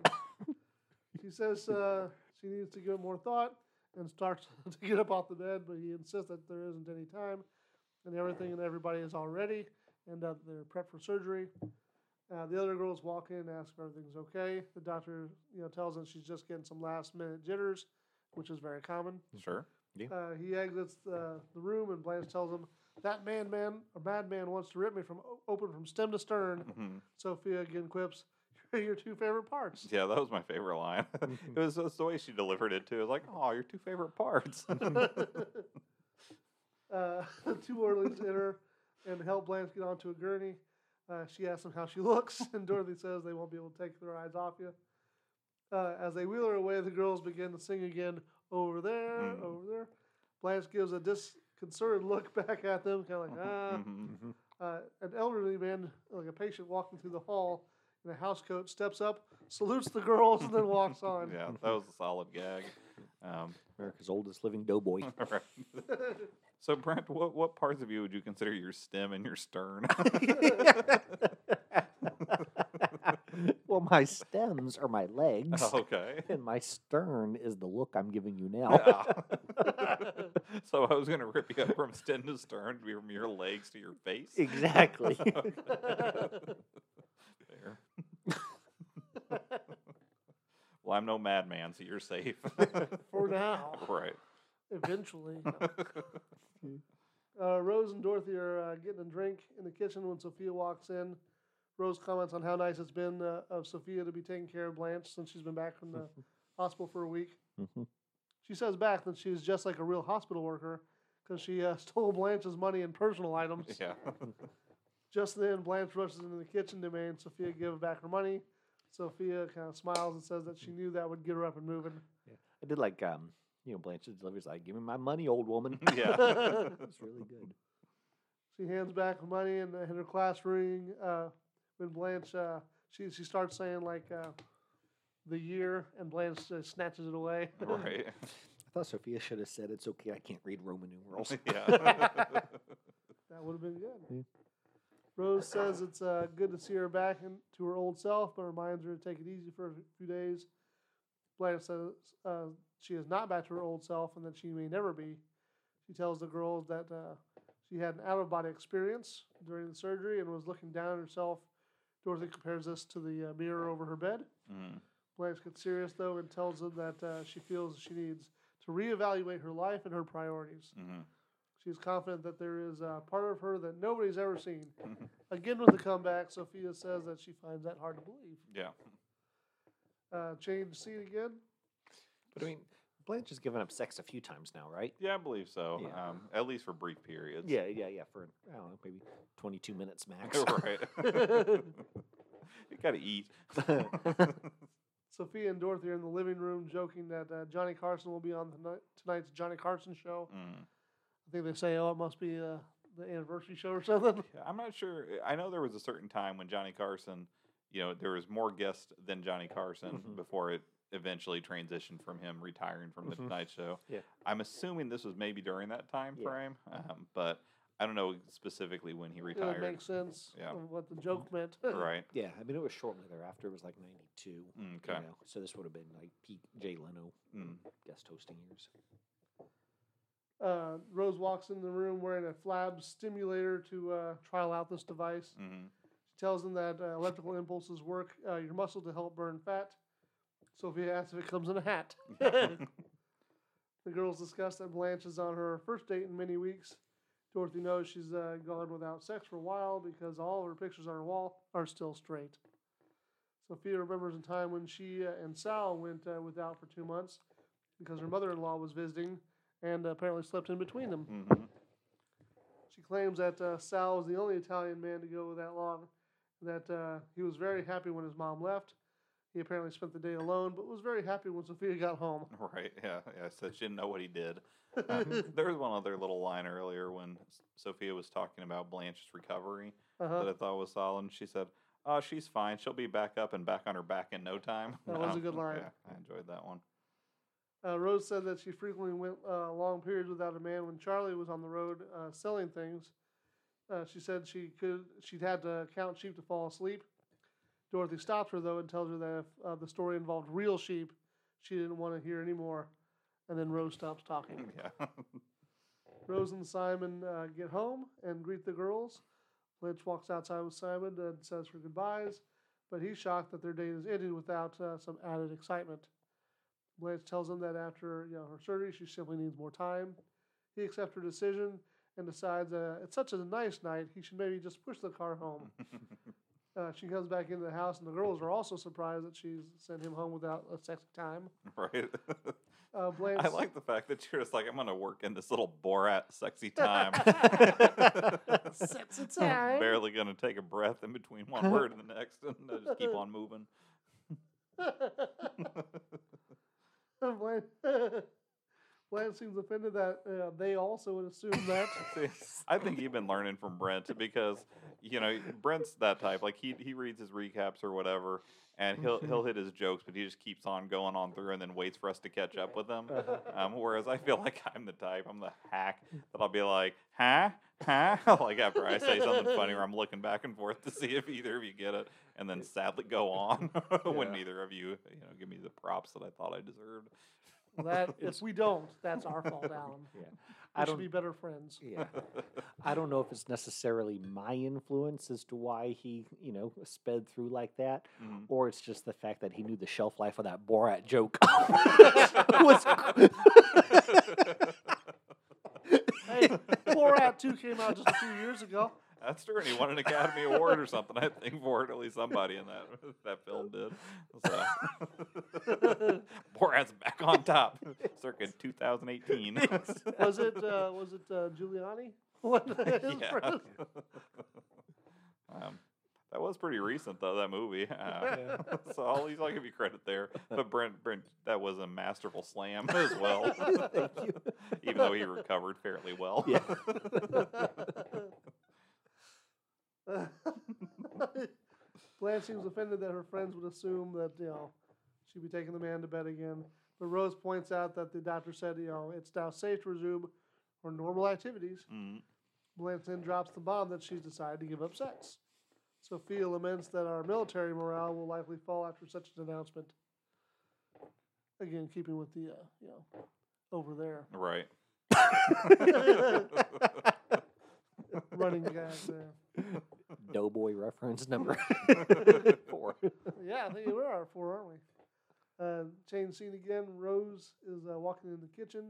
She says uh, she needs to give it more thought and starts <laughs> to get up off the bed, but he insists that there isn't any time, and everything and everybody is all ready, and uh, they're prepped for surgery. Uh, the other girls walk in and ask if everything's okay. The doctor, you know, tells them she's just getting some last minute jitters, which is very common. Sure. Uh, he exits the, the room, and Blanche tells him that man, man, or madman wants to rip me from open from stem to stern. Mhm. Sophia again quips, <laughs> "Your two favorite parts." Yeah, that was my favorite line. <laughs> it was just the way she delivered it too. It was like, "Oh, your two favorite parts." <laughs> uh, the two orderlies enter and help Blanche get onto a gurney. Uh, she asks them how she looks, and Dorothy says they won't be able to take their eyes off you. Uh, as they wheel her away, the girls begin to sing again, over there, Mm. over there. Blanche gives a disconcerted look back at them, kind of like, ah. Mhm. Uh, an elderly man, like a patient walking through the hall in a house coat, steps up, salutes the girls, and then walks <laughs> on. Yeah, that was a solid gag. Um, <laughs> America's oldest living doughboy. <laughs> right. So, Brent, what what parts of you would you consider your stem and your stern? well, my stems are my legs, okay. and my stern is the look I'm giving you now. Yeah. so I was gonna rip you up from stem to stern, from your legs to your face. exactly. Okay. Fair. well, I'm no madman, so you're safe. <laughs> For now. <laughs> right. Eventually. <laughs> Uh, Rose and Dorothy are uh, getting a drink in the kitchen when Sophia walks in. Rose comments on how nice it's been uh, of Sophia to be taking care of Blanche since she's been back from the hospital for a week. Mhm. She says back that she's just like a real hospital worker because she uh, stole Blanche's money and personal items. Yeah. Just then, Blanche rushes into the kitchen demanding Sophia give back her money. Sophia kind of smiles and says that she knew that would get her up and moving. Yeah, I did like um, you know, Blanche's delivery's like, "Give me my money, old woman." <laughs> Yeah. <laughs> It's really good. She hands back the money and, and her class ring. Uh, when Blanche, uh, she she starts saying like uh, the year, and Blanche uh, snatches it away. <laughs> right. I thought Sophia should have said, "It's okay, I can't read Roman numerals." yeah. that would have been good. Yeah. Rose says it's uh, good to see her back in, to her old self, but reminds her to take it easy for a few days. Blanche says uh, she is not back to her old self and that she may never be. She tells the girls that uh, she had an out of body experience during the surgery and was looking down at herself. Dorothy compares this to the uh, mirror over her bed. Mm. Blanche gets serious though and tells them that uh, she feels she needs to reevaluate her life and her priorities. hmm She's confident that there is a part of her that nobody's ever seen. <laughs> Again, with the comeback, Sophia says that she finds that hard to believe. Yeah. Uh, change scene again. But I mean, Blanche has given up sex a few times now, right? Yeah, I believe so. Yeah. Um, at least for brief periods. Yeah, yeah, yeah. For I don't know, maybe twenty-two minutes max. <laughs> right. <laughs> you gotta eat. Sophia and Dorothy are in the living room joking that uh, Johnny Carson will be on tonight, tonight's Johnny Carson show. Mm. I think they say, oh, it must be uh, the anniversary show or something. Yeah, I'm not sure. I know there was a certain time when Johnny Carson, you know, there was more guests than Johnny Carson Mhm. before it eventually transitioned from him retiring from the Mhm. Tonight Show. Yeah. I'm assuming this was maybe during that time Yeah. frame, um, but I don't know specifically when he It would retired. make sense Yeah. of what the joke meant. <laughs> right. Yeah, I mean, it was shortly thereafter. It was like ninety-two. Mm, you Okay. know, so this would have been like peak Jay Leno Mm. guest hosting years. Uh, Rose walks in the room wearing a flab stimulator to uh, trial out this device. hmm She tells them that uh, electrical impulses work uh, your muscle to help burn fat. Sophia asks if it comes in a hat. <laughs> the girls discuss that Blanche is on her first date in many weeks. Dorothy knows she's uh, gone without sex for a while because all of her pictures on her wall are still straight. Sophia remembers a time when she uh, and Sal went uh, without for two months because her mother in law was visiting and apparently slept in between them. hmm She claims that uh, Sal was the only Italian man to go that long, that uh, he was very happy when his mom left. He apparently spent the day alone, but was very happy when Sophia got home. <laughs> Right. Yeah. Yeah. So she didn't know what he did. Uh, <laughs> there was one other little line earlier when Sophia was talking about Blanche's recovery Uh-huh. that I thought was solid. She said, "Oh, she's fine. She'll be back up and back on her back in no time." That was a <laughs> good line. Yeah, I enjoyed that one. Uh, Rose said that she frequently went uh, long periods without a man when Charlie was on the road uh, selling things. Uh, she said she could she'd had to count sheep to fall asleep. Dorothy stops her though and tells her that if uh, the story involved real sheep, she didn't want to hear any more. And then Rose stops talking. <laughs> Yeah. Rose and Simon uh, get home and greet the girls. Blanche walks outside with Simon and says her goodbyes, but he's shocked that their date is ended without uh, some added excitement. Blanche tells him that after you know her surgery, she simply needs more time. He accepts her decision and decides uh, it's such a nice night, he should maybe just push the car home. <laughs> Uh, she comes back into the house, and the girls are also surprised that she's sent him home without a sexy time. right. Uh, <laughs> Blanche, I like the fact that you're just like, I'm going to work in this little Borat sexy <laughs> time. sexy time. Barely going to take a breath in between one word and the next, and I just keep on moving. <laughs> Blanche, <laughs> Blanche seems offended that uh, they also would assume that. <laughs> I think you've been learning from Brent because you know Brent's that type. Like he he reads his recaps or whatever, and he'll he'll hit his jokes, but he just keeps on going on through and then waits for us to catch up with him. Um, whereas I feel like I'm the type, I'm the hack that I'll be like, huh, huh, <laughs> like after I say something funny, where I'm looking back and forth to see if either of you get it, and then sadly go on <laughs> when neither of you you know give me the props that I thought I deserved. That <laughs> if we don't, that's our fault, <laughs> Alan. Yeah. We I should don't. be better friends. Yeah. I don't know if it's necessarily my influence as to why he, you know, sped through like that, Mhm. or it's just the fact that he knew the shelf life of that Borat joke <laughs> was. Hey, Borat 2 came out just a few years ago. That's true, and he won an Academy Award or something. I think for it, at least somebody in that <laughs> that film did. So. <laughs> Borat's back on top, circa 2018. <laughs> Was it uh, was it uh, Giuliani? What yeah. um, that was pretty recent, though. That movie. Uh, so I'll, I'll give you credit there. But Brent, Brent, that was a masterful slam as well. Thank you. Even though he recovered fairly well. Yeah. <laughs> Blanche seems offended that her friends would assume that you know she'd be taking the man to bed again. But Rose points out that the doctor said you know it's now safe to resume her normal activities. Mm, Blanche then drops the bomb that she's decided to give up sex. Sophia laments that our military morale will likely fall after such an announcement. Again, keeping with the uh, you know over there right. <laughs> running gag there. <laughs> Doughboy reference number <laughs> four. yeah, I think we are four, aren't we? Uh, change scene again. Rose is uh, walking in the kitchen,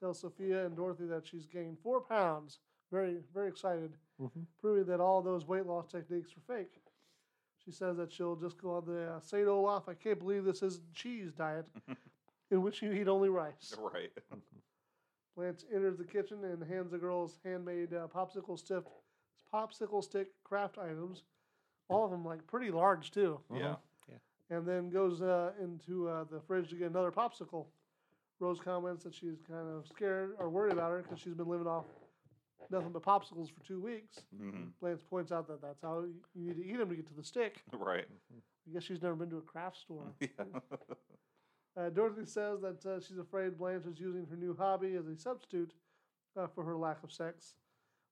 tells Sophia and Dorothy that she's gained four pounds. Very, very excited, Mhm. proving that all those weight loss techniques were fake. She says that she'll just go on the uh, St. Olaf, I can't believe this isn't cheese diet, <laughs> in which you eat only rice. <laughs> right. Blanche enters the kitchen and hands the girls handmade uh, popsicle stick, popsicle stick craft items. All of them like pretty large too. Yeah. Yeah. and then goes uh, into uh, the fridge to get another popsicle. Rose comments that she's kind of scared or worried about her because she's been living off nothing but popsicles for two weeks. hmm Blanche points out that that's how you you need to eat them to get to the stick. <laughs> Right. I guess she's never been to a craft store. <laughs> Yeah. <laughs> Uh, Dorothy says that uh, she's afraid Blanche is using her new hobby as a substitute uh, for her lack of sex.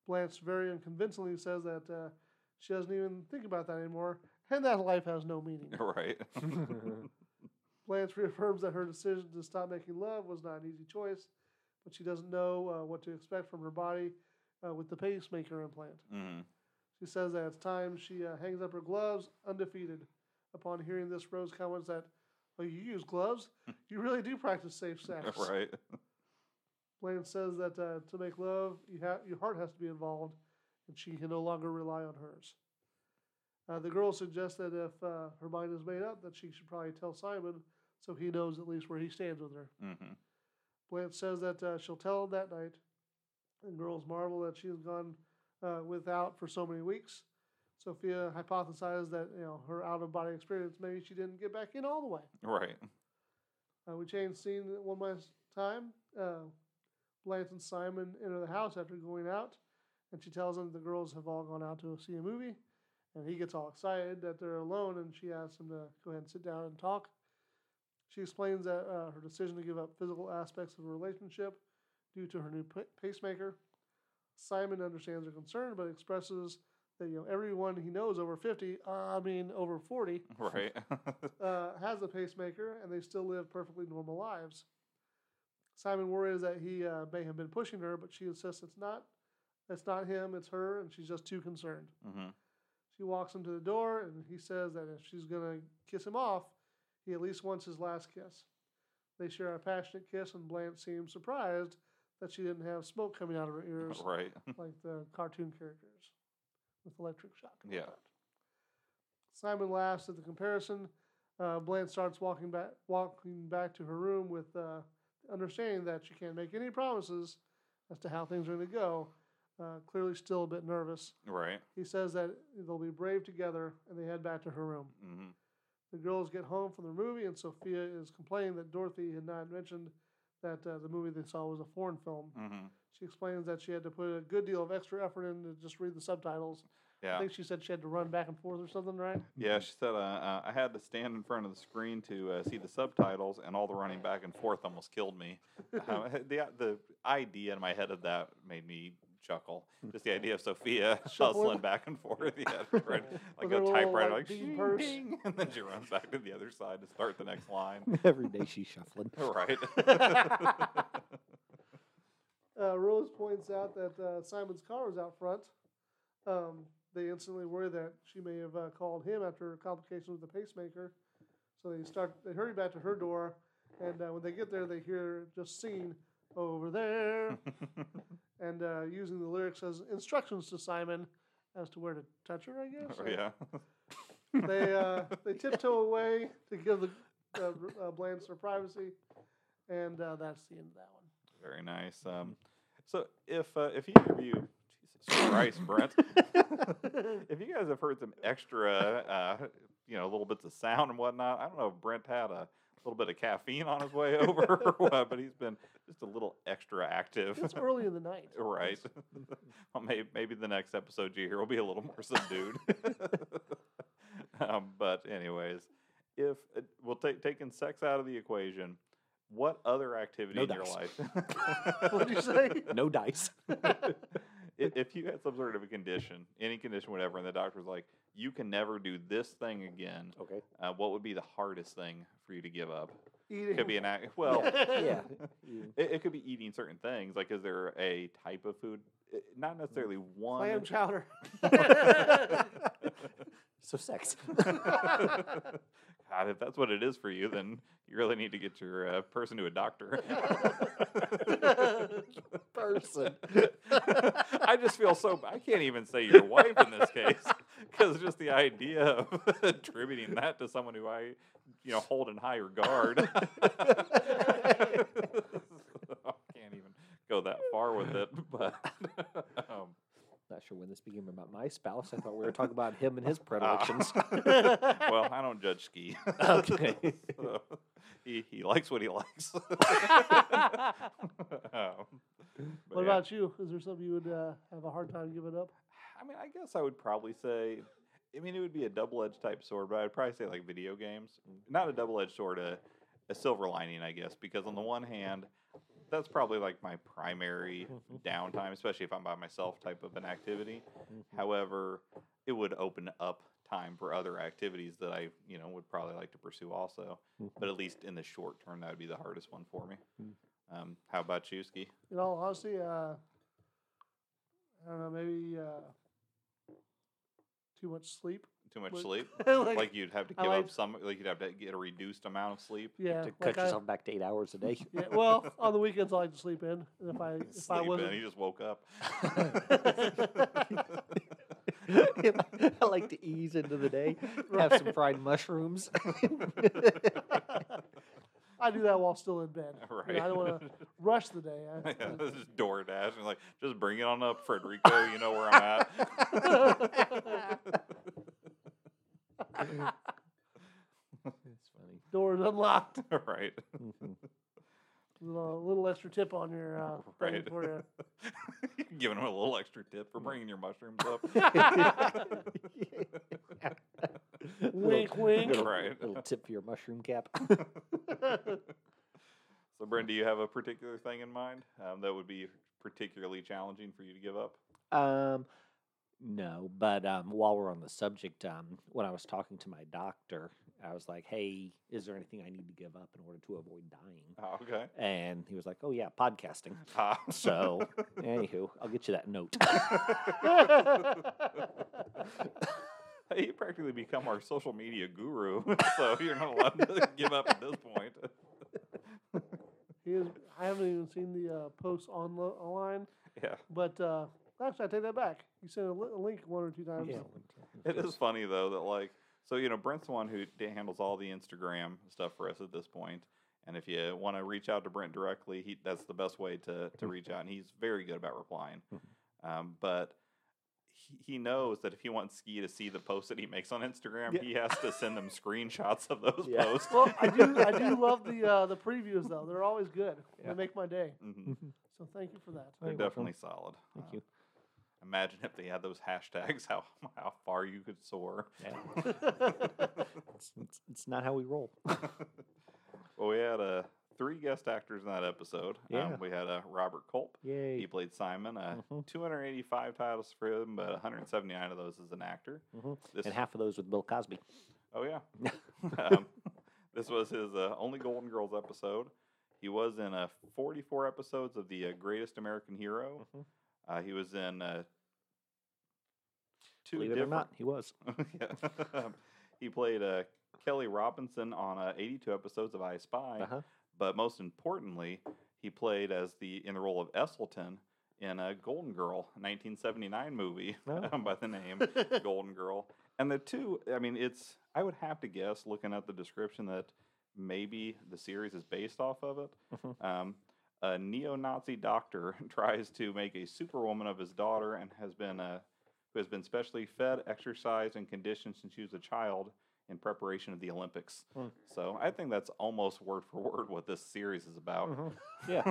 Blanche very unconvincingly says that uh, she doesn't even think about that anymore and that life has no meaning. <laughs> right. <laughs> Blanche reaffirms that her decision to stop making love was not an easy choice, but she doesn't know uh, what to expect from her body uh, with the pacemaker implant. hmm She says that it's time she uh, hangs up her gloves undefeated. Upon hearing this, Rose comments that, Oh, you use gloves? <laughs> You really do practice safe sex. Right. Blanche says that uh, to make love, you ha- your heart has to be involved, and she can no longer rely on hers. Uh, the girl suggests that if uh, her mind is made up, that she should probably tell Simon so he knows at least where he stands with her. hmm Blanche says that uh, she'll tell him that night, and girls marvel that she has gone uh, without for so many weeks. Sophia hypothesized that you know her out of body experience maybe she didn't get back in all the way. Right. Uh, we change scene one last time. Blanche and Simon enter the house after going out, and she tells them the girls have all gone out to see a movie. And he gets all excited that they're alone, and she asks him to go ahead and sit down and talk. She explains that uh, her decision to give up physical aspects of a relationship due to her new pa- pacemaker. Simon understands her concern, but expresses that you know everyone he knows over fifty, uh, I mean over forty, <laughs> Right. <laughs> uh, has a pacemaker and they still live perfectly normal lives. Simon worries that he uh, may have been pushing her, but she insists it's not. It's not him, it's her, and she's just too concerned. hmm She walks him to the door, and he says that if she's gonna kiss him off, he at least wants his last kiss. They share a passionate kiss, and Blanche seems surprised that she didn't have smoke coming out of her ears <laughs> Right. <laughs> like the cartoon characters with electric shock. and Yeah. that. Simon laughs at the comparison. Uh, Blanche starts walking back, walking back to her room with uh, understanding that she can't make any promises as to how things are going to go. Uh, clearly, still a bit nervous. Right. He says that they'll be brave together, and they head back to her room. hmm The girls get home from the movie, and Sophia is complaining that Dorothy had not mentioned that uh, the movie they saw was a foreign film. hmm She explains that she had to put a good deal of extra effort in to just read the subtitles. I think she said she had to run back and forth or something, right? Yeah, she said uh, uh, I had to stand in front of the screen to uh, see the subtitles, and all the running back and forth almost killed me. <laughs> Um, the the idea in my head of that made me chuckle. Just the idea of Sophia <laughs> Shuffling. back and forth, yeah, <laughs> right, like a typewriter, like, like bean purse. ding, and then she runs back to the other side to start the next line. Every day she's shuffling. right. Uh, Rose points out that uh, Simon's car is out front. Um, they instantly worry that she may have uh, called him after complications with the pacemaker. So they start. They hurry back to her door, and uh, when they get there, they hear just singing over there, <laughs> and uh, using the lyrics as instructions to Simon as to where to touch her. I guess. Oh, yeah. <laughs> they uh, they <laughs> tiptoe away to give the uh, uh, Blanche her privacy, and uh, that's the end of that one. Very nice. Um, so if uh, if either of you, Christ, Brent, <laughs> if you guys have heard some extra, uh, you know, little bits of sound and whatnot, I don't know if Brent had a little bit of caffeine on his way <laughs> over or what, but he's been just a little extra active. It's early in the night. <laughs> right. well, maybe maybe the next episode you hear will be a little more subdued. um, but anyways, if uh, we'll take taking sex out of the equation, what other activity No in your life? What'd you say? No dice. I- if you had some sort of a condition, any condition, whatever, and the doctor's like, you can never do this thing again, Okay. uh, what would be the hardest thing for you to give up? Eating. Could be an act. Well, <laughs> Yeah. <laughs> it, it could be eating certain things. Like, is there a type of food? Not necessarily one. clam chowder. <laughs> So sex. God, if that's what it is for you, then you really need to get your uh, person to a doctor. <laughs> Person. <laughs> I just feel so. I can't even say your wife in this case because just the idea of <laughs> attributing that to someone who I, you know, hold in high regard. I can't even go that far with it, but. Not sure when this became about my spouse. I thought we were talking about him and his <laughs> predilections. <laughs> well, I don't judge ski. Okay. <laughs> So, he he likes what he likes. Um, What yeah. about you? Is there something you would uh, have a hard time giving up? I mean, I guess I would probably say, I mean, it would be a double-edged type sword, but I'd probably say like video games. Not a double-edged sword, a, a silver lining, I guess, because on the one hand, that's probably like my primary <laughs> downtime, especially if I'm by myself type of an activity. However, it would open up time for other activities that I, you know, would probably like to pursue also. But at least in the short term, that would be the hardest one for me. Um, how about you, Ski? In all honesty, uh, I don't know, maybe uh, too much sleep. Too much Like- sleep? <laughs> like, like you'd have to give like- up some, like you'd have to get a reduced amount of sleep. yeah, to like cut I- yourself back to eight hours a day. <laughs> yeah. Well, <laughs> on the weekends I like to sleep in, and if I if I Sleep in, wasn't, he just woke up. I like to ease into the day, have some fried mushrooms. I do that while still in bed. You know, Right. I don't want to rush the day. I, yeah, this is DoorDash and like just bring it on up, Frederico. You know where I'm at. It's funny. doors unlocked. <laughs> right. Mhm. little, little extra tip on your uh, <laughs> thing Right. for <laughs> you. Giving him a little extra tip for bringing your mushrooms up. Wink, wink. Little, Right. little tip for your mushroom cap. So, Brent, do you have a particular thing in mind um, that would be particularly challenging for you to give up? Um, no, but um, while we're on the subject, um, when I was talking to my doctor, I was like, "Hey, is there anything I need to give up in order to avoid dying?" Oh, okay. And he was like, "Oh yeah, podcasting." <laughs> Ah. So, anywho, I'll get you that note. <laughs> Hey, you practically become our social media guru, <laughs> so you're not allowed to give up at this point. He is, I haven't even seen the uh, posts on online, Yeah, but uh, actually, I take that back. You sent a, li- a link one or two times. yeah, it is funny though that like, so you know, Brent's the one who d- handles all the Instagram stuff for us at this point. And if you want to reach out to Brent directly, he that's the best way to to reach out, and he's very good about replying. <laughs> Um, but he, he knows that if he wants Ski to see the posts that he makes on Instagram, Yeah. he has to send them <laughs> screenshots of those Yeah. posts. Well, I do. I do <laughs> love the uh, the previews though. They're always good. Yeah. They make my day. Mhm. So thank you for that. They're You're welcome. definitely solid. Thank Uh, you. Imagine if they had those hashtags, <laughs> how how far you could soar. Yeah. <laughs> It's, it's, it's not how we roll. <laughs> well, we had uh, three guest actors in that episode. Yeah. Um, we had uh, Robert Culp. Yay. He played Simon. Uh, Mhm. 285 titles for him, but 179 of those as an actor. Mhm. This, And half of those with Bill Cosby. oh yeah. um, this was his uh, only Golden Girls episode. He was in uh, 44 episodes of The uh, Greatest American Hero. Mhm. Uh, he was in uh, two Believe it or different not, he was. <laughs> Um, he played uh, Kelly Robinson on uh, 82 episodes of I Spy, Uh-huh. but most importantly, he played as the in the role of Esselton in a Golden Girl 1979 movie <laughs> Oh. by the name <laughs> Golden Girl. And the two, I mean, it's I would have to guess, looking at the description, that maybe the series is based off of it. Mhm. Um, a neo-Nazi doctor tries to make a superwoman of his daughter and has been uh, who has been specially fed, exercised, and conditioned since she was a child in preparation of the Olympics. Hmm. So I think that's almost word for word what this series is about. Mhm. <laughs> Yeah.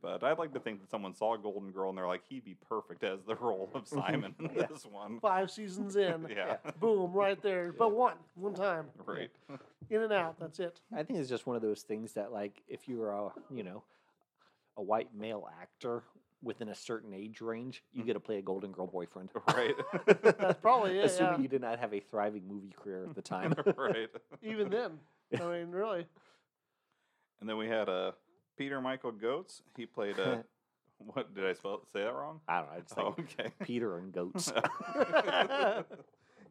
But I'd like to think that someone saw Golden Girl and they're like, he'd be perfect as the role of Simon in Yeah. this one. Five seasons in. <laughs> Yeah, Boom, right there. <laughs> But one, one time. right. In and out. That's it. I think it's just one of those things that, like, if you were a, you know, a white male actor within a certain age range, you get to play a Golden Girl boyfriend. <laughs> right. That's probably it. Assuming Yeah. you did not have a thriving movie career at the <laughs> time. right. <laughs> Even then. I mean, really. And then we had uh, Peter Michael Goetz. He played uh, what did I spell say that wrong? I don't know. I just Oh, okay. Peter and goats.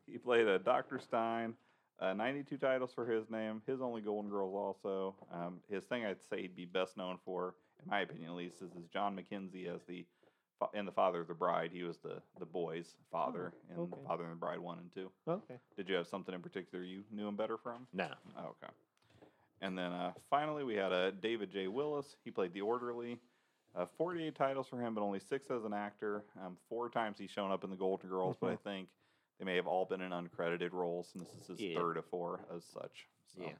he played a Dr. Stein. Uh, 92 titles for his name. His only Golden Girls also. Um, his thing I'd say he'd be best known for, in my opinion at least, is, is John McKenzie as the fa- in the Father of the Bride. He was the the boy's father in okay. Father and the Bride one and two. okay. Did you have something in particular you knew him better from? No. Oh, okay. And then uh, finally, we had uh, David J. Willis. He played the orderly. Uh, 48 titles for him, but only six as an actor. Um, four times he's shown up in the Golden Girls, but I think they may have all been in uncredited roles, and this is his Yeah. third of four as such. So. Yeah.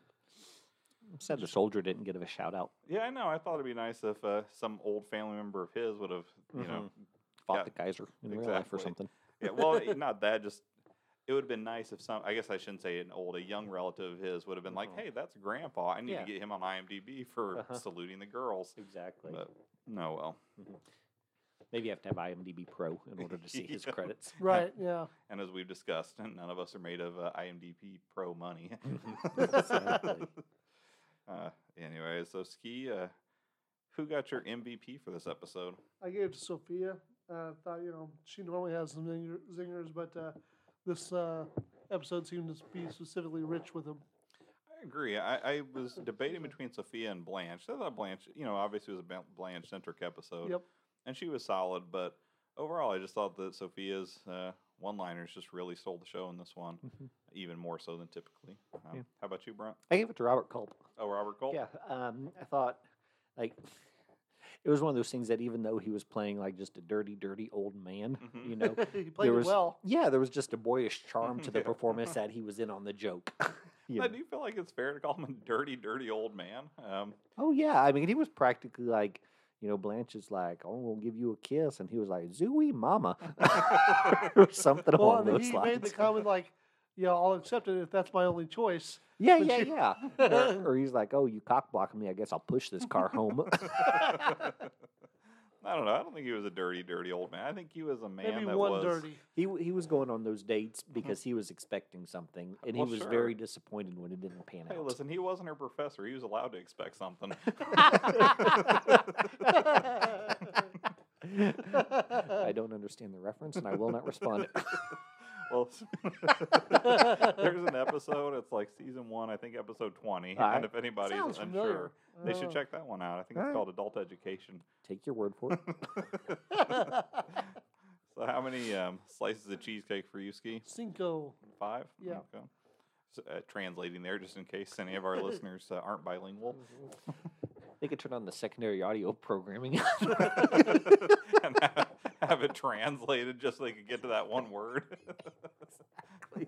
I'm sad the soldier didn't get a shout out. Yeah, I know. I thought it'd be nice if uh, some old family member of his would have, you know, Fought Yeah, the Kaiser in real life or something. yeah, well, <laughs> not that. Just it would have been nice if some. I guess I shouldn't say an old, a young relative of his would have been like, Mhm. "Hey, that's Grandpa. I need Yeah. to get him on IMDb for Uh-huh. saluting the girls." Exactly. But no, well, Maybe you have to have IMDb Pro in order to see <laughs> his Yeah. credits. <laughs> Right. Yeah. and as we've discussed, none of us are made of uh, IMDb Pro money. Exactly. Uh, anyway, so ski. Uh, who got your MVP for this episode? I gave it to Sophia. Uh, thought you know she normally has some zinger, zingers, but uh, this uh, episode seemed to be specifically rich with them. I agree. I, I was <laughs> debating between Sophia and Blanche. I thought Blanche, you know, obviously was a Blanche centric episode. Yep. and she was solid. But overall, I just thought that Sophia's uh, one-liners just really stole the show in this one. Even more so than typically. Um, Yeah. How about you, Brent? I gave it to Robert Culp. Oh, Robert Culp. Yeah, um, I thought like it was one of those things that even though he was playing like just a dirty, dirty old man, Mhm. you know, <laughs> he played there was well. yeah, there was just a boyish charm to the Yeah. <laughs> performance that he was in on the joke. <laughs> you Now, do you feel like it's fair to call him a dirty, dirty old man? Um, Oh yeah, I mean he was practically like, you know, Blanche is like, "Oh, we'll give you a kiss," and he was like, "Zooey, mama," or something Well, along and those he lines. made the comment like, "Yeah, I'll accept it if that's my only choice." yeah, but yeah, you- yeah. or, or he's like, "Oh, you cock blocking me? I guess I'll push this car home." <laughs> I don't know. I don't think he was a dirty, dirty old man. I think he was a man Maybe that one was. dirty. he he was going on those dates mm-hmm. because he was expecting something, and he was sure. very disappointed when it didn't pan Hey, out. Hey, listen, he wasn't her professor. He was allowed to expect something. <laughs> I don't understand the reference, and I will not respond. <laughs> well, <laughs> there's an episode. It's like season one, I think, episode twenty. Alright. And if anybody's Sounds unsure, familiar. they should Uh, check that one out. I think it's Alright. called Adult Education. Take your word for it. <laughs> <laughs> so, how many um, slices of cheesecake for you, Ski? Cinco. Five. Yeah. Okay. So, uh, translating there, just in case any of our listeners uh, aren't bilingual. They could turn on the secondary audio programming. and have, have it translated just so they could get to that one word. <laughs>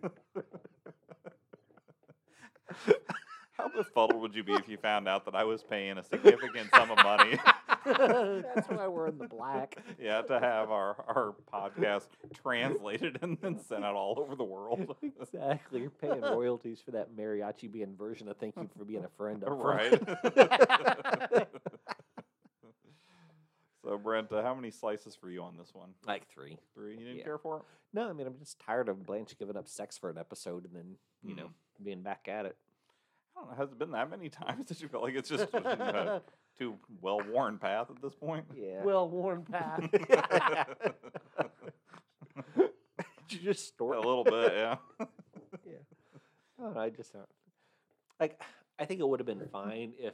How befuddled would you be if you found out that I was paying a significant sum of money, That's why we're in the black. yeah, to have our, our podcast translated and then sent out all over the world? Exactly. You're paying royalties for that mariachi being version of thank you for being a friend. Up right. <laughs> front. so, Brent, uh, how many slices for you on this one? like three. Three. You didn't Yeah. care for it? No, I mean I'm just tired of Blanche giving up sex for an episode and then you know being back at it. I don't know. Has it been that many <laughs> times that you feel like it's just uh, <laughs> too well worn path at this point? Yeah. well worn path. <laughs> Did you just store a little bit, yeah. Oh, I just don't. Like, I think it would have been fine if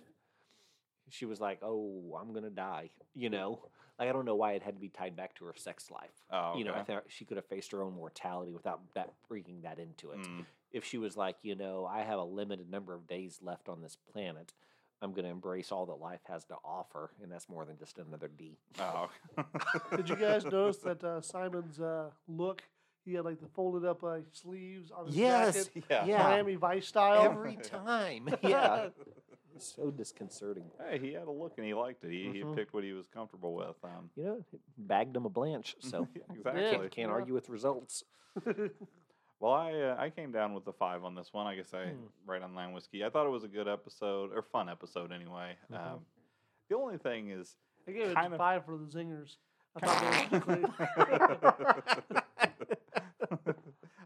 she was like, "Oh, I'm gonna die," you know. Like, I don't know why it had to be tied back to her sex life. Oh, You know, I okay. think she could have faced her own mortality without that bringing that into it. Mm, If she was like, you know, I have a limited number of days left on this planet, I'm gonna embrace all that life has to offer, and that's more than just another D. oh. <laughs> Did you guys notice that uh, Simon's uh, look? He had like the folded up uh, sleeves on his Yes, jacket, yeah. yeah. Miami Vice style. Every time, yeah, It's <laughs> so disconcerting. Hey, he had a look and he liked it. He, Mhm. he picked what he was comfortable with. Um, You know, it bagged him a Blanche, <laughs> so yeah, Yeah. exactly. can't, can't Yeah. argue with results. <laughs> Well, I uh, I came down with the five on this one. I guess I Hmm. right on line with Ski. I thought it was a good episode or fun episode anyway. Mhm. Um, the only thing is, I gave it a of- five for the zingers. I thought they were <laughs>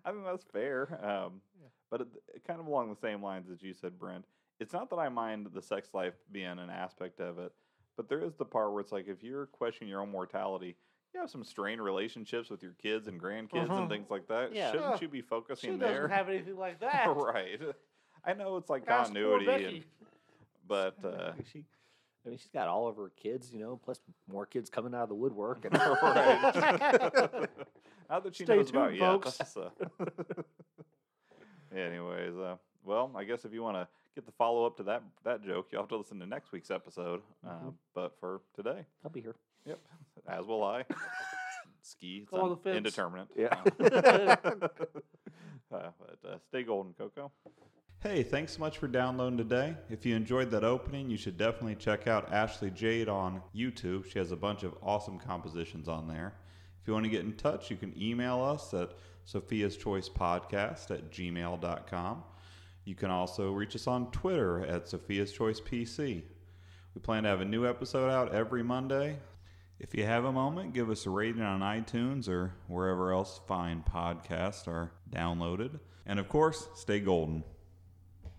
I think that's fair. Um, But it, it kind of along the same lines as you said, Brent. It's not that I mind the sex life being an aspect of it, but there is the part where it's like if you're questioning your own mortality, you have some strained relationships with your kids and grandkids and things like that. Yeah. Shouldn't Yeah. you be she focusing doesn't there? have anything like <laughs> that. right. <laughs> I know it's like continuity, and, but <laughs> uh, she, I mean, she's got all of her kids, you know, plus more kids coming out of the woodwork. And right. Not that she Stay knows about tuned, yet. folks. so. Anyways, uh, well, I guess if you want to get the follow up to that that joke, you'll have to listen to next week's episode. Uh, Mhm. but for today, I'll be here. yep, as will I. Ski, <laughs> it's Go on un- the fence. indeterminate. Yeah. <laughs> <laughs> uh, but uh, stay golden, Coco. Hey, thanks so much for downloading today. If you enjoyed that opening, you should definitely check out Ashley Jade on YouTube. She has a bunch of awesome compositions on there. If you want to get in touch, you can email us at Sophia's Choice Podcast at gmail.com. You can also reach us on Twitter at Sophia's Choice PC. We plan to have a new episode out every Monday. If you have a moment, give us a rating on iTunes or wherever else fine podcasts are downloaded. And of course, stay golden.